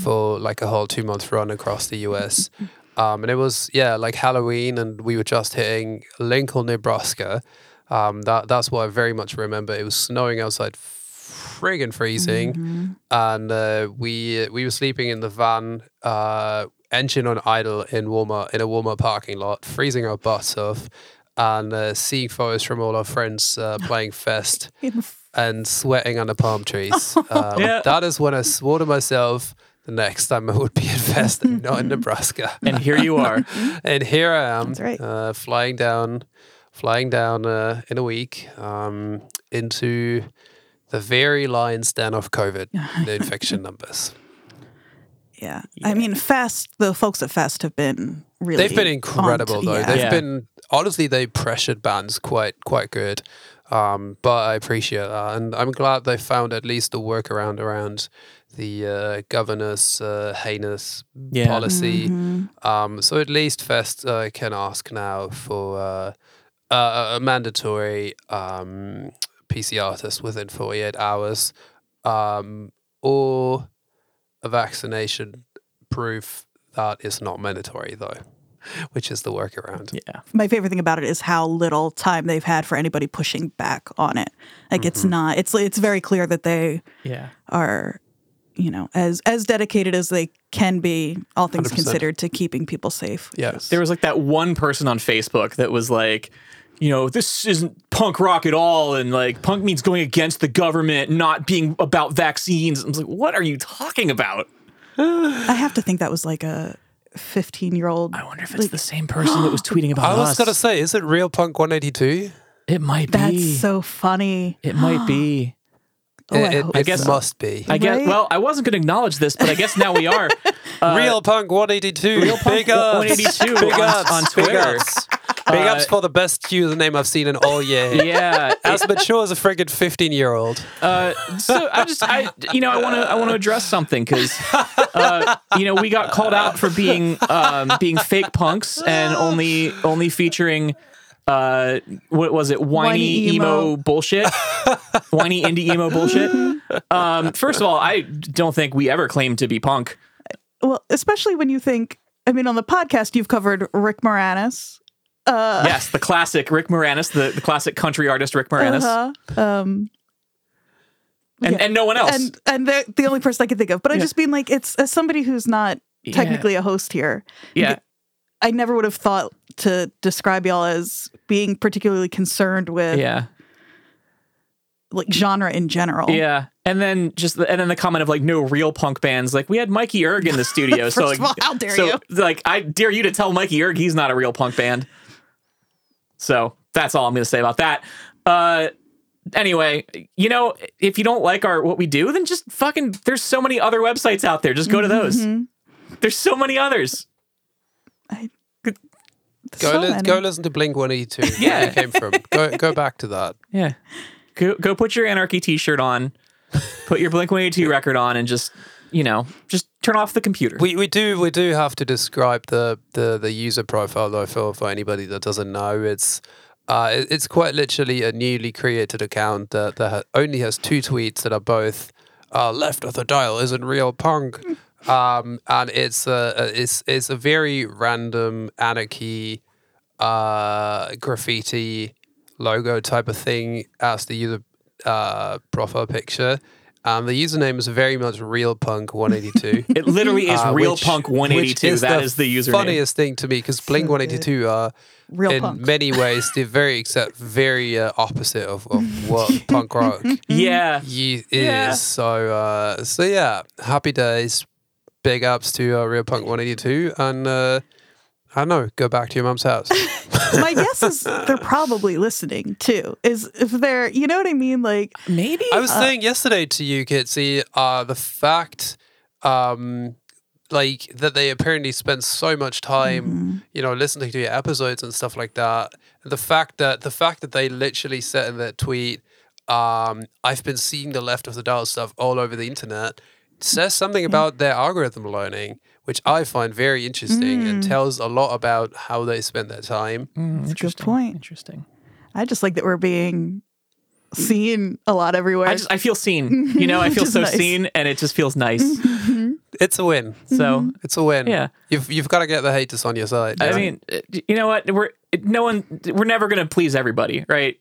Speaker 5: for like a whole two month run across the US. Um, and it was yeah like Halloween, and we were just hitting Lincoln, Nebraska. Um, that that's what I very much remember. It was snowing outside, friggin' freezing, and uh, we we were sleeping in the van, uh, engine on idle in Walmart in a Walmart parking lot, freezing our butts off, and uh, seeing photos from all our friends uh, playing fest and sweating under palm trees. Um,
Speaker 3: Yeah.
Speaker 5: That is when I swore to myself. The next time I would be at Fest and not in Nebraska.
Speaker 3: And here you are.
Speaker 5: And here I am,
Speaker 4: That's right.
Speaker 5: uh, flying down, flying down uh, in a week um, into the very lion's den of COVID, the infection numbers.
Speaker 4: Yeah. I mean, Fest. The folks at Fest have been really.
Speaker 5: They've been
Speaker 4: on
Speaker 5: incredible
Speaker 4: to-
Speaker 5: though.
Speaker 4: yeah.
Speaker 5: They've
Speaker 3: Yeah.
Speaker 5: been honestly they pressured bands quite quite good. Um, but I appreciate that, and I'm glad they found at least a workaround around the uh, governor's uh, heinous
Speaker 3: Yeah.
Speaker 5: policy.
Speaker 4: Mm-hmm.
Speaker 5: Um, so at least Fest uh, can ask now for uh, a, a mandatory um, PCR test within 48 hours, um, or a vaccination proof that is not mandatory though, which is the workaround.
Speaker 3: Yeah.
Speaker 4: my favorite thing about it is how little time they've had for anybody pushing back on it. Like
Speaker 5: Mm-hmm.
Speaker 4: it's not. It's it's very clear that they
Speaker 3: Yeah.
Speaker 4: are, you know, as as dedicated as they can be, all things
Speaker 5: 100%.
Speaker 4: considered, to keeping people safe.
Speaker 5: Yes.
Speaker 3: There was like that one person on Facebook that was like, you know, this isn't punk rock at all. And like, punk means going against the government, not being about vaccines. I was like, what are you talking about?
Speaker 4: I have to think that was like a fifteen year old.
Speaker 3: I wonder if it's the same person that was tweeting about
Speaker 5: I was
Speaker 3: us.
Speaker 5: gonna say, is it real punk 182?
Speaker 3: it might be.
Speaker 4: That's so funny.
Speaker 3: it might be.
Speaker 4: Oh, I
Speaker 5: it, it,
Speaker 4: hope
Speaker 5: it
Speaker 3: so.
Speaker 5: must be.
Speaker 3: I guess.
Speaker 4: Right?
Speaker 3: Well, I wasn't going to acknowledge this, but I guess now we are. Uh,
Speaker 5: Real Punk 182. Real
Speaker 3: Punk 182 on- on Twitter.
Speaker 5: Ups. Big
Speaker 3: Uh,
Speaker 5: ups for the best username I've seen in all year.
Speaker 3: Yeah.
Speaker 5: As mature as a friggin' 15 year old.
Speaker 3: Uh, so I just, I, you know, I want to, I want to address something because, uh, you know, we got called out for being, um, being fake punks and only, only featuring, uh, what was it, whiny,
Speaker 4: Whiny
Speaker 3: emo.
Speaker 4: emo.
Speaker 3: bullshit, whiny indie emo bullshit. Um, first of all, I don't think we ever claimed to be punk.
Speaker 4: Well, especially when you think. I mean, on the podcast, you've covered Rick Moranis.
Speaker 3: Yes, the classic Rick Moranis, the, the classic country artist Rick Moranis,
Speaker 4: Uh-huh. Um,
Speaker 3: and,
Speaker 4: yeah.
Speaker 3: and no one else.
Speaker 4: and and they're the only person I can think of. But I just mean like it's as somebody who's not
Speaker 3: Yeah.
Speaker 4: technically a host here.
Speaker 3: yeah.
Speaker 4: I never would have thought to describe y'all as being particularly concerned with
Speaker 3: Yeah.
Speaker 4: like genre in general.
Speaker 3: Yeah. And then just the, and then the comment of like no real punk bands. Like we had Mikey Erg in the studio. so like
Speaker 4: all, how dare
Speaker 3: so,
Speaker 4: you?
Speaker 3: Like I dare you to tell Mikey Erg he's not a real punk band. So that's all I'm gonna say about that. Uh anyway, you know, if you don't like our what we do, then just fucking there's so many other websites out there. Just go to those.
Speaker 4: Mm-hmm.
Speaker 3: There's so many others.
Speaker 5: Go,
Speaker 4: So
Speaker 5: li-
Speaker 4: many.
Speaker 5: go listen to Blink 182.
Speaker 3: Yeah.
Speaker 5: Where it came from. Go, go back to that.
Speaker 3: Yeah. Go go put your anarchy t-shirt on. Put your Blink 182 record on and just you know, just turn off the computer.
Speaker 5: We, we do we do have to describe the, the, the user profile though for, for anybody that doesn't know. It's uh, it- it's quite literally a newly created account that, that ha- only has two tweets that are both uh, left of the dial isn't real punk, um, and it's a, a it's it's a very random anarchy uh, graffiti logo type of thing as the user uh, profile picture. Um, the username is very much real punk 182.
Speaker 3: it literally is
Speaker 5: Uh,
Speaker 3: real
Speaker 5: which-
Speaker 3: punk
Speaker 5: which
Speaker 3: 182. That is the username.
Speaker 5: Funniest thing to me because Blink 182 are
Speaker 4: Real
Speaker 5: in
Speaker 4: punk.
Speaker 5: many ways the very except very uh, opposite of, of what punk rock
Speaker 3: Yeah.
Speaker 5: is.
Speaker 3: Yeah.
Speaker 5: So uh, so yeah, happy days. Big ups to uh, Real Punk 182 and uh, I don't know, go back to your mom's house.
Speaker 4: My guess is they're probably listening too. Is if they're, you know what I mean? Like,
Speaker 3: Maybe.
Speaker 5: I was saying yesterday to you, Kitsy, uh, the fact, um, like that they apparently spend so much time, you know, listening to your episodes and stuff like that. The fact that the fact that they literally said in that tweet, um, "I've been seeing the left of the dial stuff all over the internet," says something about their algorithm learning, which I find very interesting and tells a lot about how they spend their time.
Speaker 3: Mm,
Speaker 4: a good
Speaker 3: interesting.
Speaker 4: point.
Speaker 3: Interesting.
Speaker 4: I just like that we're being seen a lot everywhere.
Speaker 3: I just I feel seen. You know, I feel so
Speaker 4: nice.
Speaker 3: seen, and it just feels nice.
Speaker 5: It's a win.
Speaker 3: So
Speaker 5: It's a win.
Speaker 3: Yeah.
Speaker 5: you've you've got to get the haters on your side.
Speaker 3: I
Speaker 5: yeah.
Speaker 3: mean, uh, you know what? We're no one. We're never going to please everybody, right?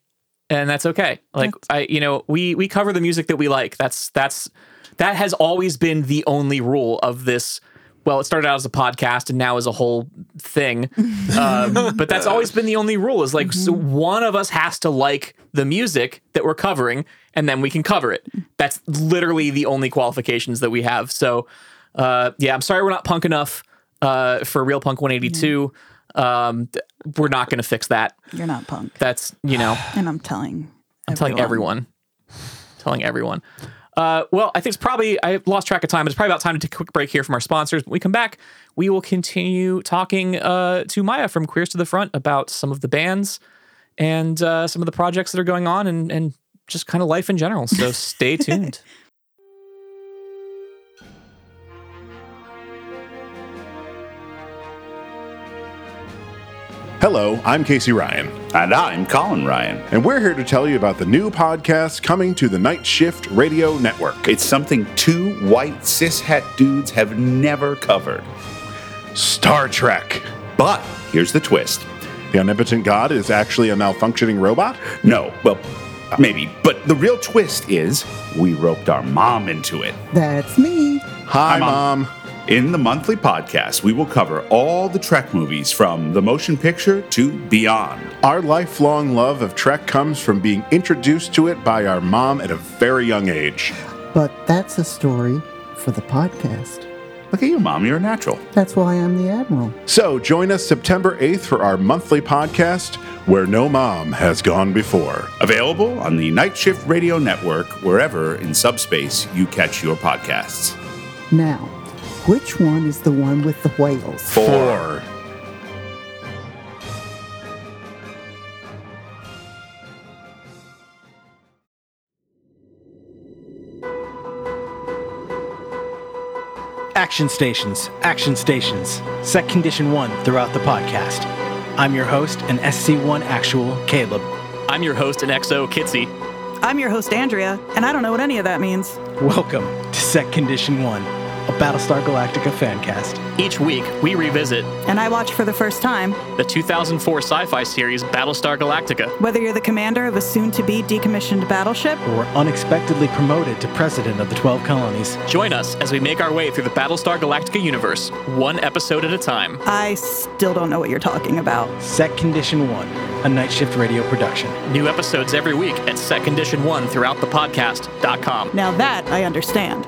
Speaker 3: And that's okay. Like I, you know, we we cover the music that we like. That's that's that has always been the only rule of this. Well, it started out as a podcast and now as a whole thing, um, but that's always been the only rule. Is like so one of us has to like the music that we're covering, and then we can cover it. That's literally the only qualifications that we have. So, uh, yeah, I'm sorry we're not punk enough uh, for Real Punk 182. Um, we're not going to fix that.
Speaker 4: You're not punk,
Speaker 3: That's you know,
Speaker 4: and I'm telling.
Speaker 3: I'm telling everyone, telling everyone. Uh, well, I think it's probably I lost track of time. It's probably about time to take a quick break here from our sponsors. When we come back, we will continue talking uh, to Maya from Queers to the Front about some of the bands and uh, some of the projects that are going on and and just kind of life in general. So stay tuned.
Speaker 6: Hello, I'm Casey Ryan,
Speaker 7: And I'm Colin Ryan.
Speaker 6: and we're here to tell you about the new podcast coming to the Night Shift Radio Network.
Speaker 7: It's something two white cishet dudes have never covered.
Speaker 6: Star Trek.
Speaker 7: But here's the twist.
Speaker 6: The omnipotent god is actually a malfunctioning robot?
Speaker 7: No, well, maybe. But the real twist is we roped our mom into it.
Speaker 8: That's me.
Speaker 6: Hi,
Speaker 7: Mom.
Speaker 6: Mom.
Speaker 7: In the monthly podcast, we will cover all the Trek movies from the motion picture to beyond.
Speaker 6: Our lifelong love of Trek comes from being introduced to it by our mom at a very young age.
Speaker 8: But that's a story for the podcast.
Speaker 7: Look at you, Mom. You're a natural.
Speaker 8: That's why I'm the Admiral.
Speaker 6: So join us September 8th for our monthly podcast, Where No Mom Has Gone Before.
Speaker 7: Available on the Night Shift Radio Network, wherever in subspace you catch your podcasts.
Speaker 8: Now, which one is the one with the whales?
Speaker 6: Four.
Speaker 9: Action stations, action stations. Set condition one throughout the podcast. I'm your host and SC1 actual Caleb.
Speaker 3: I'm your host and XO Kitsy.
Speaker 4: I'm your host Andrea, and I don't know what any of that means.
Speaker 9: Welcome to Set Condition One, a Battlestar Galactica fan cast.
Speaker 3: Each week, we revisit
Speaker 4: And I watch for the first time.
Speaker 3: the 2004 sci-fi series Battlestar Galactica.
Speaker 4: Whether you're the commander of a soon-to-be decommissioned battleship,
Speaker 9: We're unexpectedly promoted to president of the 12 colonies.
Speaker 3: Join us as we make our way through the Battlestar Galactica universe, one episode at a time.
Speaker 4: I still don't know what you're talking about.
Speaker 9: Set Condition One, a night shift radio production.
Speaker 3: New episodes every week at Set Condition 1 throughout the podcast.com.
Speaker 4: Now that I understand.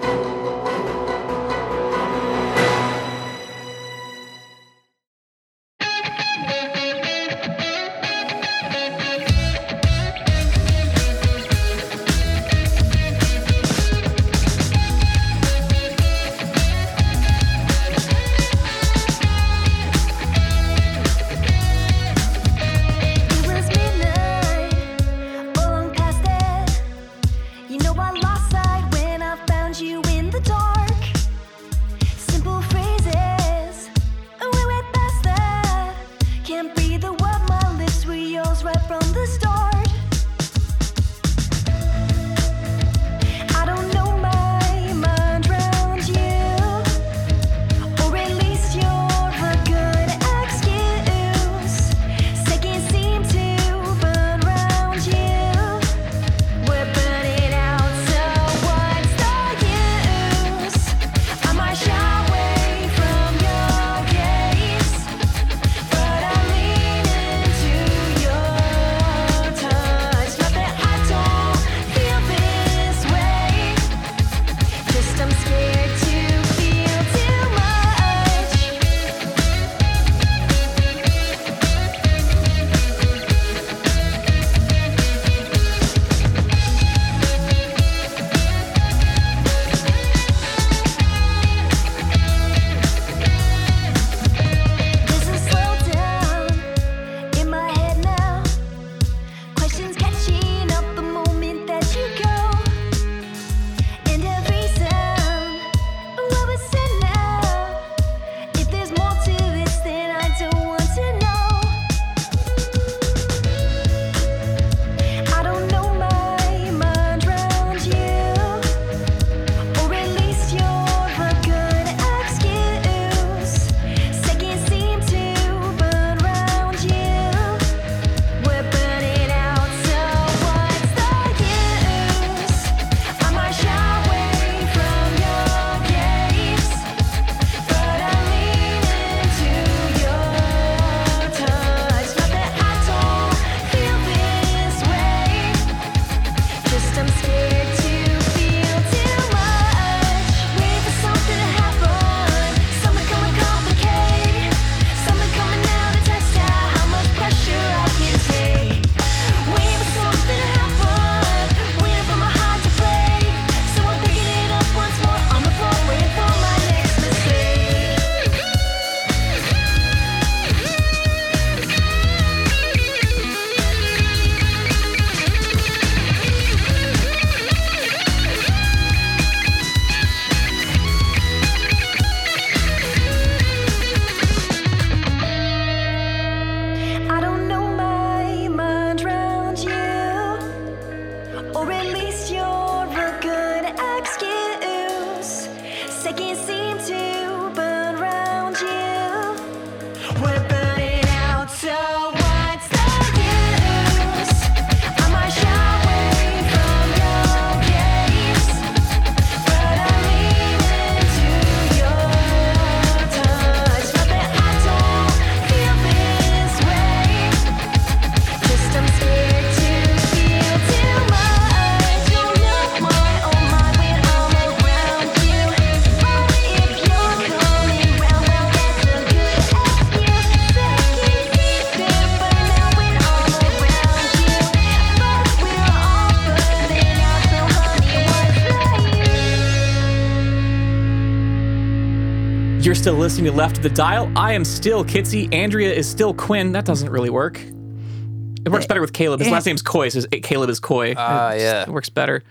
Speaker 3: Still listening to Left of the Dial. I am still Kitsy. Andrea is still Quinn. That doesn't really work. It works better with Caleb. His
Speaker 4: Eh.
Speaker 3: last name's Coy. So Caleb is Coy.
Speaker 5: Ah,
Speaker 3: It
Speaker 5: yeah.
Speaker 3: It works better.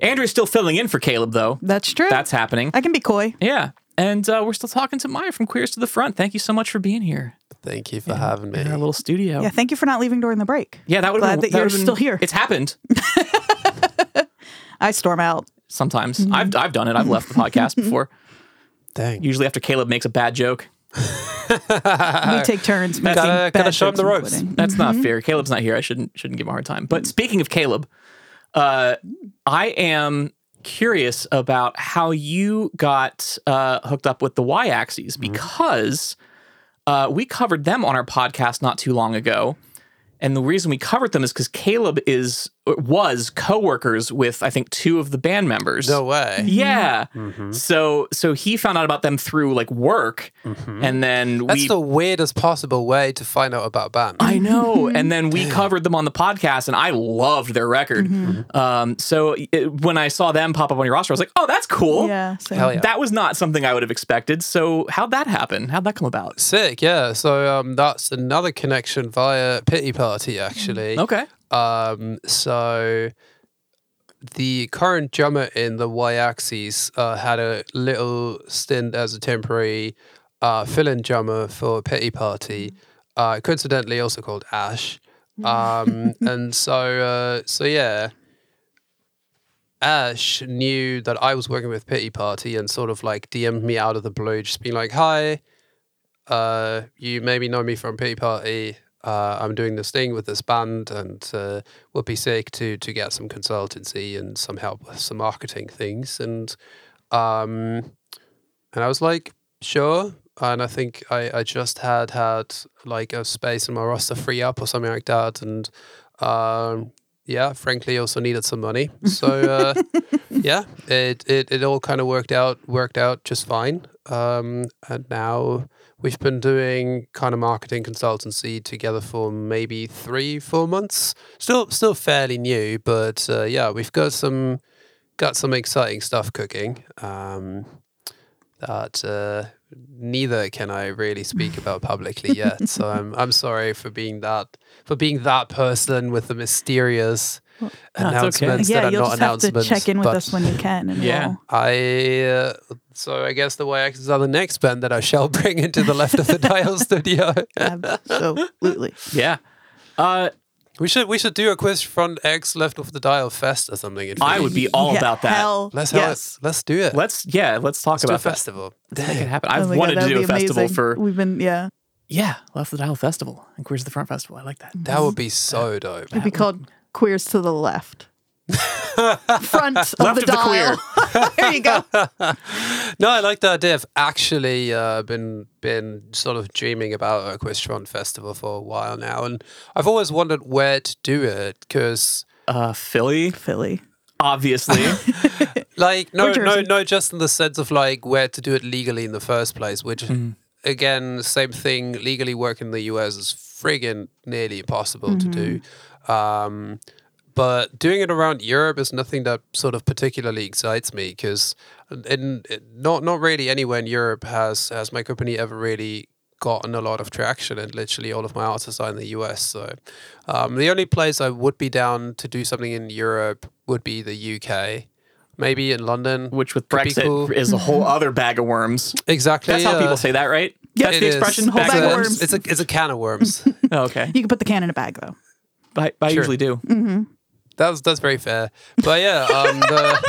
Speaker 3: Andrea's still filling in for Caleb, though.
Speaker 4: That's true.
Speaker 3: That's happening.
Speaker 4: I can be coy.
Speaker 3: Yeah. And uh, we're still talking to Maya from Queers to the Front. Thank you so much for being here
Speaker 5: Thank you for having me.
Speaker 3: in our little studio.
Speaker 4: Yeah, thank you for not leaving during the break.
Speaker 3: Yeah, that would
Speaker 4: Glad that you're still here.
Speaker 3: It's happened
Speaker 4: I storm out.
Speaker 3: sometimes.
Speaker 4: Mm-hmm.
Speaker 3: I've I've done it. I've left the podcast before.
Speaker 5: Dang.
Speaker 3: Usually after Caleb makes a bad joke.
Speaker 4: we take turns making
Speaker 5: Gotta-
Speaker 4: bad
Speaker 5: gotta show him
Speaker 4: jokes
Speaker 5: the
Speaker 4: and
Speaker 5: ropes.
Speaker 4: quitting.
Speaker 3: That's not fair. Caleb's not here. I shouldn't shouldn't give him a hard time. But speaking of Caleb, uh, I am curious about how you got uh, hooked up with the Y axes because uh, we covered them on our podcast not too long ago. And the reason we covered them is because Caleb is was co-workers with I think two of the band members.
Speaker 5: No way.
Speaker 3: Yeah. Mm-hmm. So so he found out about them through like work, mm-hmm. and then
Speaker 5: That's
Speaker 3: we
Speaker 5: the weirdest possible way to find out about band.
Speaker 3: I know. Mm-hmm. And then we covered them on the podcast, and I loved their record. Um, so it, when I saw them pop up on your roster, I was like, oh, that's cool.
Speaker 4: Yeah.
Speaker 5: Hell yeah.
Speaker 3: That was not something I would have expected. So how'd that happen? How'd that come about?
Speaker 5: Sick, yeah. So um, that's another connection via Pity Party, actually.
Speaker 3: Okay.
Speaker 5: Um, so the current drummer in the Y Axis uh, had a little stint as a temporary uh, fill-in drummer for Pity Party, uh, coincidentally also called Ash. Um, and so, uh, so yeah, Ash knew that I was working with Pity Party and sort of like DM'd me out of the blue, just being like, "Hi, uh, you maybe know me from Pity Party. Uh, I'm doing this thing with this band, and uh, would be sick to to get some consultancy and some help with some marketing things." And um, and I was like, "Sure." And I think I, I just had had like a space in my roster free up or something like that, and um, yeah, frankly, also needed some money. So uh, yeah, it, it it all kind of worked out worked out just fine. Um, and now we've been doing kind of marketing consultancy together for maybe three four months. Still still fairly new, but uh, yeah, we've got some got some exciting stuff cooking. Um, that uh, neither can I really speak about publicly yet. so I'm I'm sorry for being that for being that person with the mysterious
Speaker 3: okay.
Speaker 5: announcements
Speaker 4: yeah,
Speaker 5: that are
Speaker 4: you'll
Speaker 5: not
Speaker 4: just have to
Speaker 5: announcements.
Speaker 4: check in with us when you can. And
Speaker 3: Yeah.
Speaker 4: we'll-
Speaker 5: I uh, so I guess the YXs are the next band that I shall bring into the left of the dial studio.
Speaker 4: absolutely.
Speaker 3: Yeah. Uh,
Speaker 5: we should we should do a quiz front X left of the dial fest or something.
Speaker 3: I
Speaker 5: Philly.
Speaker 3: would be all
Speaker 4: Yeah,
Speaker 3: about that.
Speaker 4: Hell,
Speaker 5: Let's have
Speaker 4: yes.
Speaker 5: it. Let's do it.
Speaker 3: Let's yeah, let's talk
Speaker 5: Let's do a
Speaker 3: about that.
Speaker 5: festival.
Speaker 3: Let's make it
Speaker 5: Dang.
Speaker 3: happen.
Speaker 4: Oh
Speaker 3: I've
Speaker 4: my God,
Speaker 3: wanted to
Speaker 4: that'd
Speaker 3: do a
Speaker 4: be
Speaker 3: festival
Speaker 4: amazing.
Speaker 3: for
Speaker 4: We've been yeah.
Speaker 3: yeah, Left of the Dial Festival and Queers of the Front Festival. I like that.
Speaker 5: That would be so dope.
Speaker 4: It'd be called Queers to the Left. Front of
Speaker 3: Left
Speaker 4: the
Speaker 3: of the
Speaker 4: dial. there you go.
Speaker 5: No, I like the idea. I've actually uh, been been sort of dreaming about a Quistron festival for a while now, and I've always wondered where to do it because,
Speaker 3: Uh, Philly,
Speaker 4: Philly.
Speaker 3: obviously.
Speaker 5: like, no, no, no, just in the sense of like where to do it legally in the first place. Which, again, same thing. Legally work in the US is friggin' nearly impossible to do. Um, but doing it around Europe is nothing that sort of particularly excites me because in, in not not really anywhere in Europe has has my company ever really gotten a lot of traction and literally all of my artists are in the US so um, the only place I would be down to do something in Europe would be the UK maybe in London
Speaker 3: Which with Brexit
Speaker 5: cool.
Speaker 3: is a whole other bag of worms.
Speaker 5: exactly
Speaker 3: That's how
Speaker 5: uh,
Speaker 3: people say that, right? That's
Speaker 5: it
Speaker 3: the
Speaker 5: is.
Speaker 3: expression.
Speaker 4: Whole
Speaker 3: bag
Speaker 4: bag
Speaker 3: of
Speaker 4: of
Speaker 3: worms.
Speaker 5: it's a it's a can of worms
Speaker 3: Oh, okay,
Speaker 4: You can put the can in a bag though.
Speaker 3: I, I
Speaker 5: Sure.
Speaker 3: usually do.
Speaker 5: That's that's very fair. But yeah, um, the,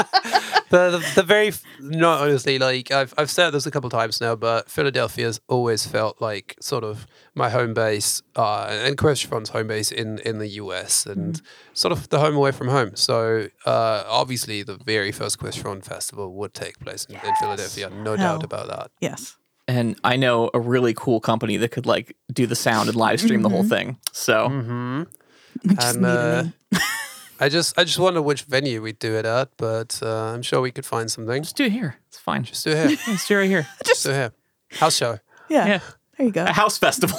Speaker 5: the, the the very f- no, honestly, like I've I've said this a couple times now, but Philadelphia's always felt like sort of my home base, uh, and Questron's home base in in the US, and sort of the home away from home. So uh, obviously, the very first Questron festival would take place in, in Philadelphia, no doubt about that.
Speaker 4: Yes.
Speaker 3: And I know a really cool company that could like do the sound and live stream the whole thing. So
Speaker 5: Mm-hmm.
Speaker 4: We just
Speaker 5: And uh. I just I just wonder which venue we'd do it at, but uh, I'm sure we could find something.
Speaker 3: just do it here. It's fine.
Speaker 5: Just do it here.
Speaker 3: Let's do it right here.
Speaker 5: Just do it here. House show.
Speaker 4: Yeah.
Speaker 3: Yeah.
Speaker 4: There you go.
Speaker 3: A house festival.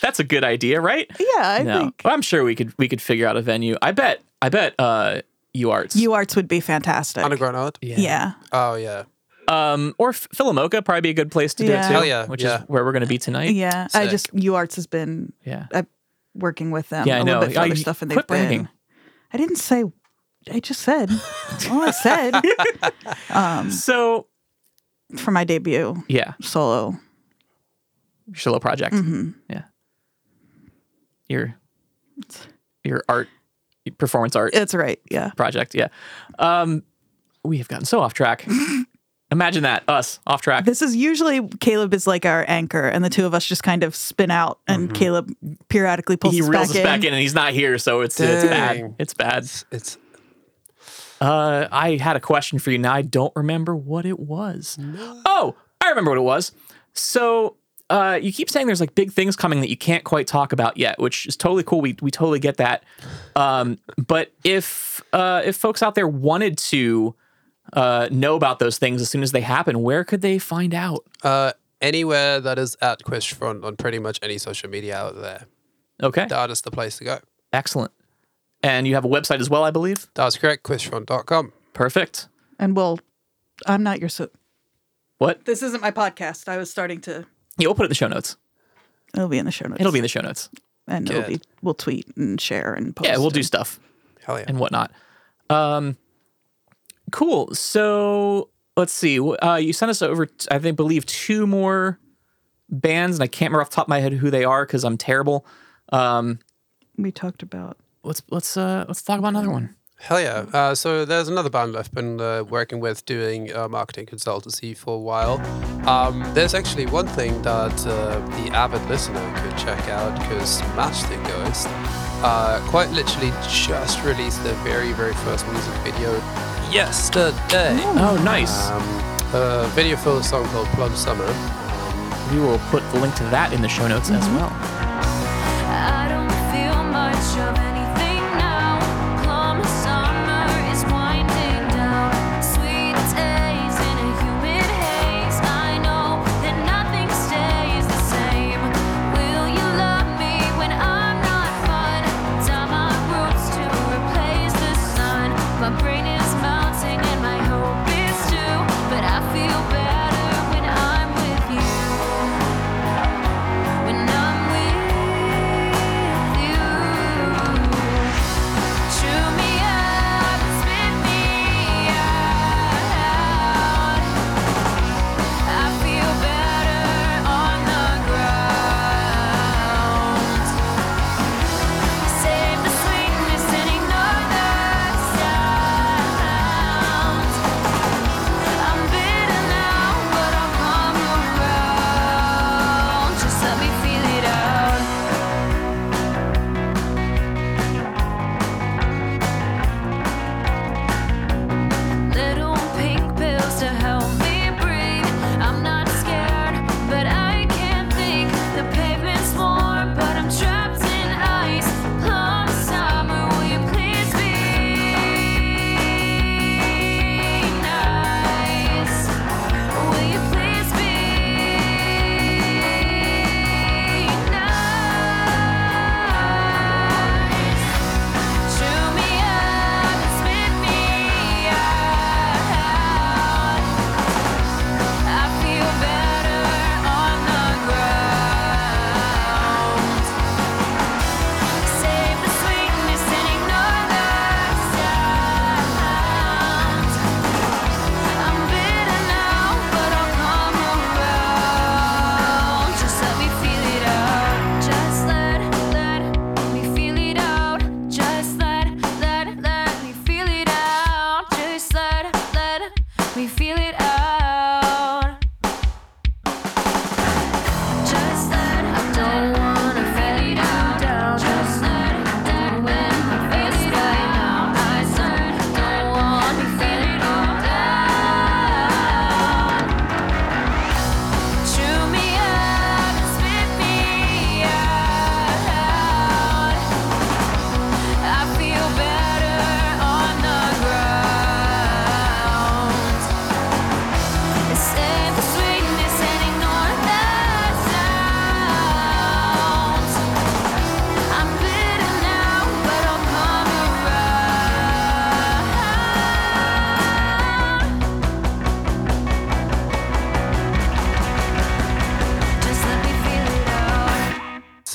Speaker 3: That's a good idea, right?
Speaker 4: Yeah, I
Speaker 3: no,
Speaker 4: think
Speaker 3: I'm sure we could we could figure out a venue. I bet I bet uh UArts.
Speaker 4: U Arts would be fantastic.
Speaker 5: Underground art.
Speaker 4: yeah.
Speaker 5: Oh yeah.
Speaker 3: Um, or F- PhilaMOCA probably be a good place to do
Speaker 4: Yeah.
Speaker 3: it too.
Speaker 5: Hell yeah,
Speaker 3: which
Speaker 5: yeah.
Speaker 3: is where we're going to be tonight.
Speaker 4: Yeah, I just UArts has been
Speaker 3: Yeah.
Speaker 4: uh, working with them
Speaker 3: Yeah, I
Speaker 4: a
Speaker 3: know.
Speaker 4: little bit for
Speaker 3: I-
Speaker 4: other stuff, and
Speaker 3: quit
Speaker 4: they've been.
Speaker 3: bragging.
Speaker 4: I didn't say. I just said all I said um,
Speaker 3: So
Speaker 4: for my debut
Speaker 3: yeah,
Speaker 4: solo.
Speaker 3: solo project.
Speaker 4: Mm-hmm.
Speaker 3: Yeah. Your your art performance art
Speaker 4: It's right. Yeah.
Speaker 3: project. Yeah. Um, we have gotten so off track. Imagine that us off track.
Speaker 4: This is usually Caleb is like our anchor, and the two of us just kind of spin out, and Caleb periodically pulls
Speaker 3: Mm-hmm. he
Speaker 4: us
Speaker 3: reels
Speaker 4: back
Speaker 3: us
Speaker 4: in.
Speaker 3: back in, and he's not here, so it's it's bad. It's bad.
Speaker 5: It's, it's
Speaker 3: Uh, I had a question for you. Now I don't remember what it was. Oh, I remember what it was. So, uh, you keep saying there's like big things coming that you can't quite talk about yet, which is totally cool. We we totally get that. Um, but if uh, if folks out there wanted to uh, know about those things as soon as they happen, where could they find out?
Speaker 5: uh, anywhere that is at Quizfront on pretty much any social media out there.
Speaker 3: Okay,
Speaker 5: That is the place to go.
Speaker 3: excellent. And you have a website as well, I believe.
Speaker 5: That's correct. Quizfront.com.
Speaker 3: Perfect.
Speaker 4: And well, I'm not your so.
Speaker 3: What?
Speaker 4: This isn't my podcast. I was starting to.
Speaker 3: Yeah, we'll put it in the show notes.
Speaker 4: It'll be in the show notes.
Speaker 3: It'll be in the show notes.
Speaker 4: and it'll be. We'll tweet and share and post.
Speaker 3: Yeah, we'll do stuff.
Speaker 5: Hell yeah.
Speaker 3: and whatnot. Um, cool. So let's see. Uh, you sent us over, t- I think, believe two more bands, and I can't remember off the top of my head who they are because I'm terrible. Um,
Speaker 4: We talked about.
Speaker 3: let's let's uh, let's talk about another one.
Speaker 5: Hell yeah. Uh, so there's another band I've been uh, working with doing uh, marketing consultancy for a while. Um, there's actually one thing that uh, the avid listener could check out because Match the Ghost uh, quite literally just released their very, very first music video yesterday.
Speaker 3: Oh, nice.
Speaker 5: Um, a video for a song called Plum Summer.
Speaker 3: we will put the link to that in the show notes as well.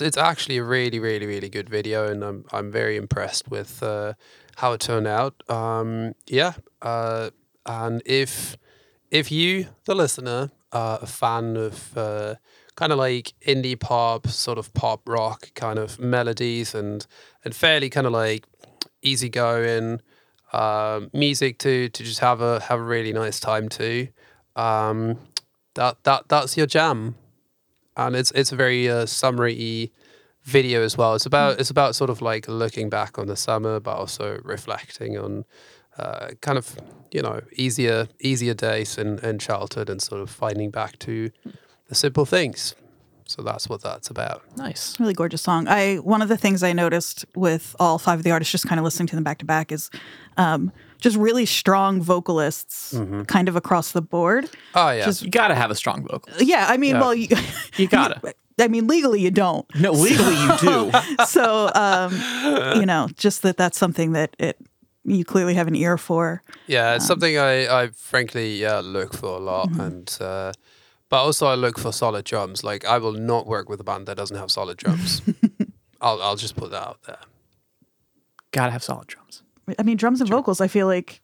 Speaker 5: It's actually a really really really good video, and I'm I'm very impressed with uh, how it turned out. Um, yeah, uh, and if if you, the listener, are a fan of uh, kind of like indie pop, sort of pop rock kind of melodies, and and fairly kind of like easygoing um, music to to just have a have a really nice time to. Um, that that that's your jam, and it's it's a very uh, summery video as well. It's about it's about sort of like looking back on the summer, but also reflecting on uh, kind of you know easier easier days in, in childhood and sort of finding back to the simple things. So that's what that's about.
Speaker 3: Nice.
Speaker 4: Really gorgeous song. I one of the things I noticed with all five of the artists, just kind of listening to them back to back, is um, just really strong vocalists, kind of across the board.
Speaker 5: Oh yeah,
Speaker 3: You gotta have a strong vocal.
Speaker 4: Yeah, I mean, well, you,
Speaker 3: You gotta.
Speaker 4: I mean, legally you don't.
Speaker 3: No, legally you do.
Speaker 4: So, um, you know, just that that's something that it you clearly have an ear for.
Speaker 5: Yeah, it's something I, I frankly yeah, look for a lot, and uh, but also I look for solid drums. Like I will not work with a band that doesn't have solid drums. I'll I'll just put that out there.
Speaker 3: gotta have solid drums.
Speaker 4: I mean, drums and vocals. I feel like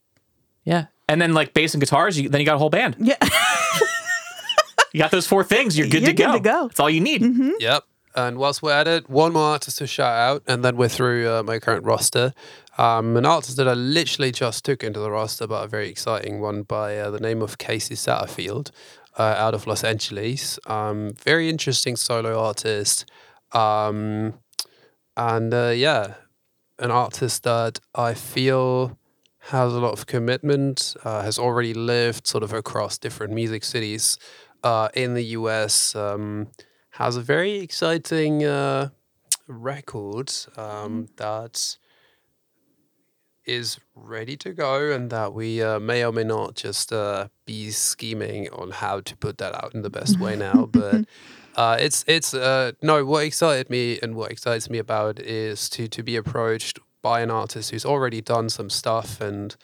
Speaker 3: Yeah. And then like bass and guitars, you, then you got a whole band.
Speaker 4: yeah,
Speaker 3: You got those four things, you're good,
Speaker 4: You're
Speaker 3: to, go.
Speaker 4: good to go.
Speaker 3: That's all you need.
Speaker 5: Yep. And whilst we're at it, one more artist to shout out, and then we're through uh, my current roster. Um, an artist that I literally just took into the roster, but a very exciting one by uh, the name of Casey Satterfield uh, out of Los Angeles. Um, very interesting solo artist. Um, and uh, yeah, an artist that I feel has a lot of commitment, uh, has already lived sort of across different music cities uh, in the US, um, has a very exciting uh, record um, that is ready to go and that we uh, may or may not just uh, be scheming on how to put that out in the best way now. But uh, it's it's uh, no. What excited me and what excites me about is to to be approached by an artist who's already done some stuff and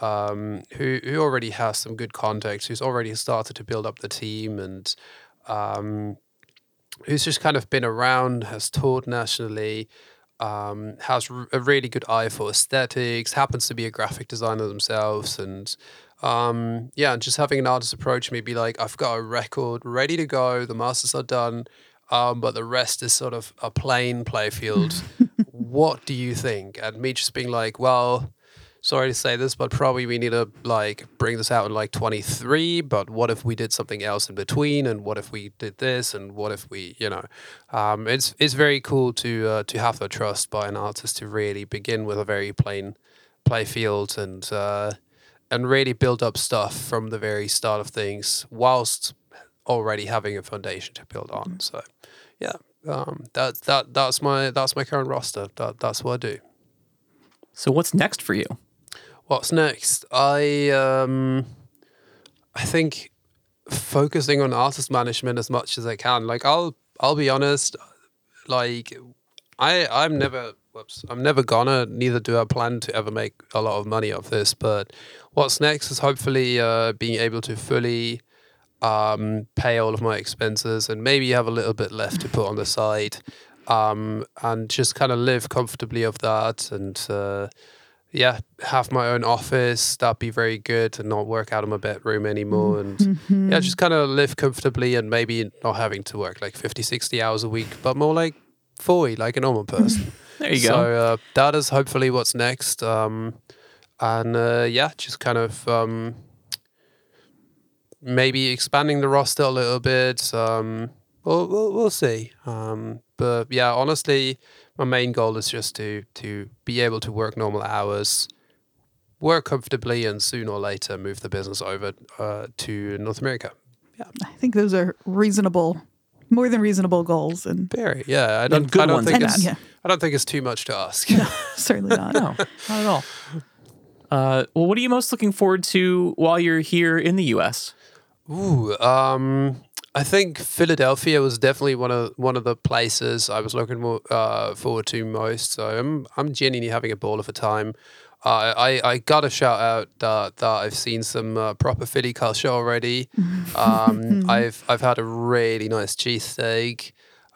Speaker 5: um, who who already has some good context, who's already started to build up the team and. Um, who's just kind of been around, has toured nationally, um, has a really good eye for aesthetics, happens to be a graphic designer themselves, and um, yeah, and just having an artist approach me, be like, I've got a record ready to go, the masters are done, um, but the rest is sort of a plain playfield. what do you think? And me just being like, well, sorry to say this, but probably we need to like bring this out in like 23. But what if we did something else in between? And what if we did this? And what if we, you know, um, it's it's very cool to uh, to have the trust by an artist to really begin with a very plain play field and uh, and really build up stuff from the very start of things, whilst already having a foundation to build on. So, yeah. Um, that that that's my that's my current roster. That that's what I do.
Speaker 3: So what's next for you?
Speaker 5: What's next? I um I think focusing on artist management as much as I can. Like I'll I'll be honest, like I I'm never whoops, I'm never gonna neither do I plan to ever make a lot of money off this, but what's next is hopefully uh being able to fully um pay all of my expenses and maybe have a little bit left to put on the side. Um and just kind of live comfortably of that and uh yeah, have my own office. That'd be very good and not work out of my bedroom anymore. And yeah, just kind of live comfortably and maybe not having to work like 50, 60 hours a week, but more like 40, like a normal person.
Speaker 3: There you
Speaker 5: so
Speaker 3: go.
Speaker 5: uh, that is hopefully what's next. Um, and uh, yeah, just kind of um, maybe expanding the roster a little bit. Um, we'll, we'll, we'll see. Um, but yeah, honestly, my main goal is just to to be able to work normal hours, work comfortably, and sooner or later move the business over uh, to North America.
Speaker 4: Yeah, I think those are reasonable, more than reasonable goals, and
Speaker 5: Very, yeah. I don't,
Speaker 3: good
Speaker 5: I don't
Speaker 3: ones
Speaker 5: think
Speaker 4: at
Speaker 5: it's,
Speaker 4: that.
Speaker 5: I don't think it's too much to ask.
Speaker 4: certainly not.
Speaker 3: No, not at all. Uh, well, what are you most looking forward to while you're here in the U.S.?
Speaker 5: Ooh, um, I think Philadelphia was definitely one of one of the places I was looking more, uh, forward to most. So I'm I'm genuinely having a ball of a time. Uh, I I got a shout out that that I've seen some uh, proper Philly culture already. Um, I've I've had a really nice cheesesteak.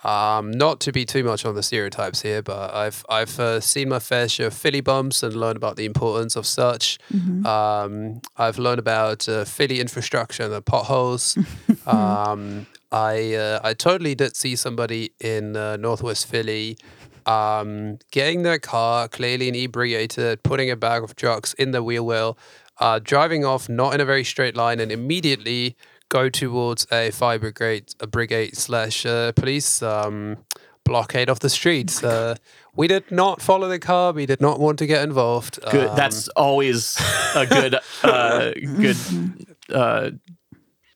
Speaker 5: Um, not to be too much on the stereotypes here, but I've I've uh, seen my fair share of Philly bumps and learned about the importance of such. Um, I've learned about uh, Philly infrastructure and the potholes. um, I uh, I totally did see somebody in uh, Northwest Philly um, getting their car clearly inebriated, putting a bag of drugs in the wheel well, uh, driving off not in a very straight line, and immediately go towards a fire brigade, a brigade slash uh, police um, blockade of the streets. uh, we did not follow the car. We did not want to get involved.
Speaker 3: Good.
Speaker 5: Um,
Speaker 3: That's always a good, uh, good uh,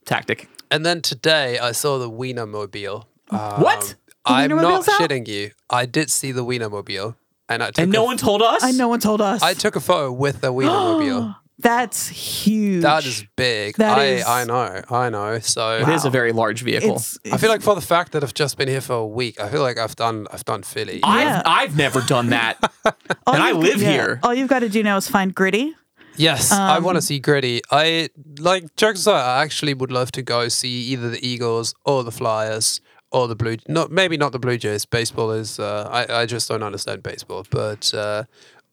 Speaker 3: tactic.
Speaker 5: And then today I saw the Wienermobile. Um,
Speaker 3: What?
Speaker 4: The
Speaker 5: I'm not
Speaker 4: Wienermobile's out?
Speaker 5: shitting you. I did see the Wienermobile, and I took
Speaker 3: And no
Speaker 5: f-
Speaker 3: one told us.
Speaker 4: I no one told us.
Speaker 5: I took a photo with the Wienermobile.
Speaker 4: That's huge.
Speaker 5: that is big.
Speaker 4: That
Speaker 5: I
Speaker 4: is-
Speaker 5: I know. I know. So
Speaker 3: It is a very large vehicle.
Speaker 4: It's,
Speaker 5: I feel like for the fact that I've just been here for a week, I feel like I've done I've done Philly.
Speaker 4: Yeah.
Speaker 3: I've I've never done that, and I live
Speaker 4: yeah,
Speaker 3: here.
Speaker 4: All you've got to do now is find Gritty.
Speaker 5: Yes, I want
Speaker 4: Um,
Speaker 5: to see Gritty. I like jokes aside. I actually would love to go see either the Eagles or the Flyers or the Blue. Not maybe not the Blue Jays. Baseball is. Uh, I I just don't understand baseball, but uh,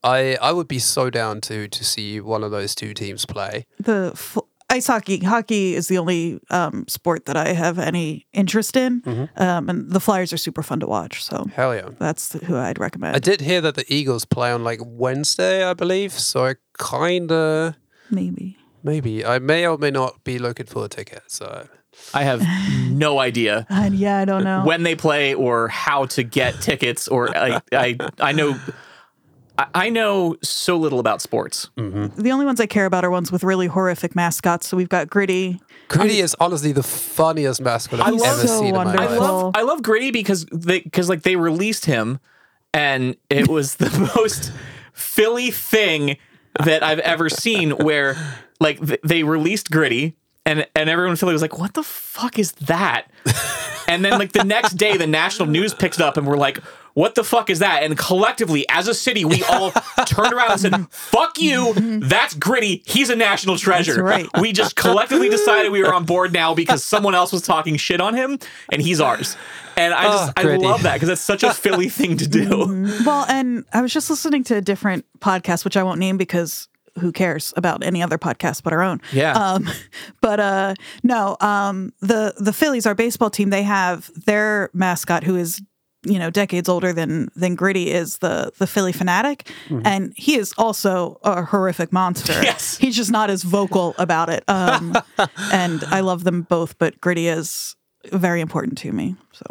Speaker 5: I I would be so down to to see one of those two teams play.
Speaker 4: The f- ice hockey. Hockey is the only um, sport that I have any interest in,
Speaker 5: Mm-hmm.
Speaker 4: um, and the Flyers are super fun to watch. So
Speaker 5: Hell yeah.
Speaker 4: that's who I'd recommend.
Speaker 5: I did hear that the Eagles play on like Wednesday, I believe. So I kind of
Speaker 4: Maybe.
Speaker 5: maybe I may or may not be looking for a ticket. So
Speaker 3: I have no idea
Speaker 4: And yeah, I don't know.
Speaker 3: when they play or how to get tickets, or I I I know. I- I know so little about sports. Mm-hmm.
Speaker 4: the only ones I care about are ones with really horrific mascots. So we've got Gritty.
Speaker 5: Gritty is honestly the funniest mascot I've
Speaker 3: love-
Speaker 5: ever
Speaker 4: So
Speaker 5: seen in my
Speaker 4: wonderful.
Speaker 3: I love I love Gritty because they because like they released him, and it was the most Philly thing that I've ever seen. Where like th- they released Gritty, and and everyone in Philly was like, "What the fuck is that?" And then like the next day, the national news picked it up, and we're like. What the fuck is that? And collectively, as a city, we all turned around and said, "Fuck you! That's gritty. He's a national treasure."
Speaker 4: right.
Speaker 3: We just collectively decided we were on board now because someone else was talking shit on him, and he's ours. And I just
Speaker 5: Oh,
Speaker 3: I love that because it's such a Philly thing to do.
Speaker 4: Well, and I was just listening to a different podcast, which I won't name because who cares about any other podcast but our own.
Speaker 3: Yeah.
Speaker 4: Um, but uh, no, um, the the Phillies, our baseball team, they have their mascot who is you know decades older than than Gritty is the the Phillie Phanatic, and he is also a horrific monster.
Speaker 3: Yes.
Speaker 4: he's just not as vocal about it. Um, and I love them both, but Gritty is very important to me. So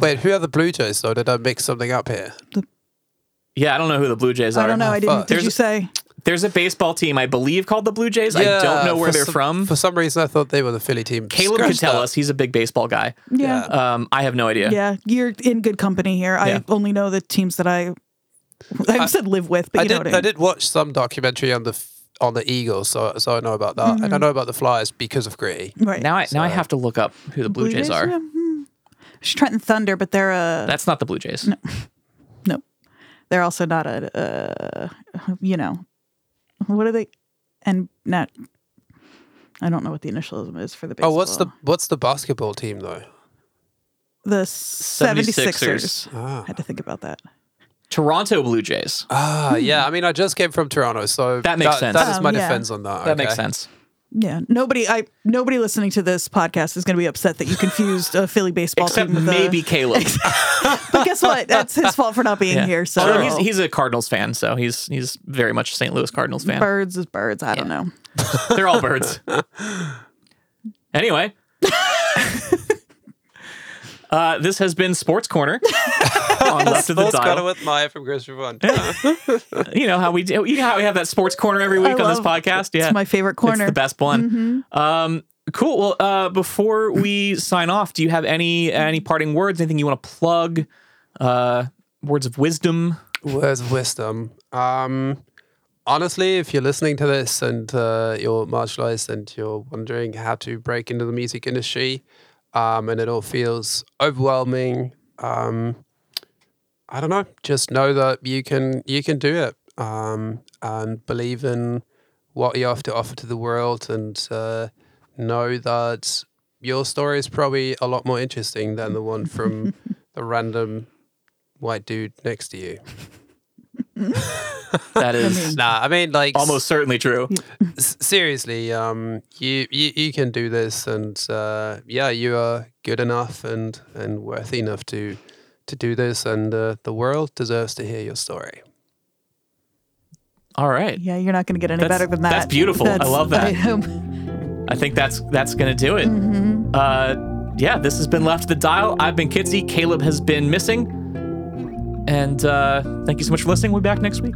Speaker 5: Wait, who are the Blue Jays though? Did I mix something up here?
Speaker 3: Yeah, I don't know who the Blue Jays are.
Speaker 4: I don't know. I didn't.
Speaker 5: fuck.
Speaker 4: Did
Speaker 3: There's
Speaker 4: you
Speaker 3: a-
Speaker 4: say?
Speaker 3: There's a baseball team, I believe, called the Blue Jays. I don't know where they're
Speaker 5: some-
Speaker 3: from.
Speaker 5: For some reason, I thought they were the Philly team.
Speaker 3: Caleb
Speaker 5: Scratch
Speaker 3: could tell
Speaker 5: that.
Speaker 3: us. He's a big baseball guy.
Speaker 4: Yeah.
Speaker 3: Um, I have no idea.
Speaker 4: Yeah, you're in good company here.
Speaker 3: Yeah.
Speaker 4: I only know the teams that I I said live with, but
Speaker 5: I
Speaker 4: you know
Speaker 5: did.
Speaker 4: what I
Speaker 5: I, did watch some documentary on the on the Eagles, so so I know about that,
Speaker 4: Mm-hmm.
Speaker 5: and I know about the Flyers because of Gritty.
Speaker 4: Right
Speaker 3: Now I now I have to look up who the Blue, Jays, are.
Speaker 4: yeah, hmm. Trenton Thunder, but they're uh
Speaker 3: That's not the Blue Jays.
Speaker 4: no, they're also not a uh you know what are they? And not. I don't know what the initialism is for the
Speaker 5: Oh, what's the what's the basketball team though?
Speaker 4: the
Speaker 3: 76ers.
Speaker 4: 76ers?
Speaker 5: Ah.
Speaker 4: had to think about that.
Speaker 3: Toronto Blue Jays.
Speaker 5: Ah, yeah. I mean, I just came from Toronto, so
Speaker 3: That makes sense.
Speaker 5: That is my
Speaker 4: Um, yeah.
Speaker 5: defense on that.
Speaker 3: That makes sense.
Speaker 4: Yeah, nobody. I nobody listening to this podcast is going to be upset that you confused a Philly baseball
Speaker 3: Except
Speaker 4: team with
Speaker 3: maybe
Speaker 4: A,
Speaker 3: Caleb.
Speaker 4: but guess what? That's his fault for not being
Speaker 3: Yeah.
Speaker 4: here. So
Speaker 3: Although he's he's a Cardinals fan, so he's he's very much a St. Louis Cardinals fan.
Speaker 4: birds is birds. I don't know.
Speaker 3: They're all birds. anyway. Uh, this has been Sports Corner on Left of the
Speaker 5: Sports Corner with Maya from Grocery One.
Speaker 3: You know how we do. You know how we have that Sports Corner every week
Speaker 4: I
Speaker 3: on this
Speaker 4: love-
Speaker 3: podcast. Yeah,
Speaker 4: It's my favorite corner. Mm-hmm.
Speaker 3: It's the best one. Um, cool. Well, uh, before we sign off, do you have any any parting words? Anything you want to plug? Uh, words of wisdom.
Speaker 5: Words of wisdom. Um, honestly, if you're listening to this and uh, you're marginalized and you're wondering how to break into the music industry, um, and it all feels overwhelming, um, I don't know. Just know that you can you can do it, um, and believe in what you have to offer to the world, and uh, know that your story is probably a lot more interesting than the one from the random white dude next to you.
Speaker 3: That is
Speaker 5: Nah, I mean like
Speaker 3: almost certainly true.
Speaker 5: s- seriously, um, you, you you can do this, and uh, yeah, you are good enough and and worthy enough to to do this, and uh, the world deserves to hear your story.
Speaker 3: All right.
Speaker 4: Yeah, you're not going to get any
Speaker 3: That's-
Speaker 4: better than that.
Speaker 3: that's beautiful. I love that.
Speaker 4: I am-
Speaker 3: I think that's that's gonna do it. Uh, yeah, this has been Left of the Dial. I've been Kitsy. Caleb has been missing. And uh, thank you so much for listening. We'll be back next week.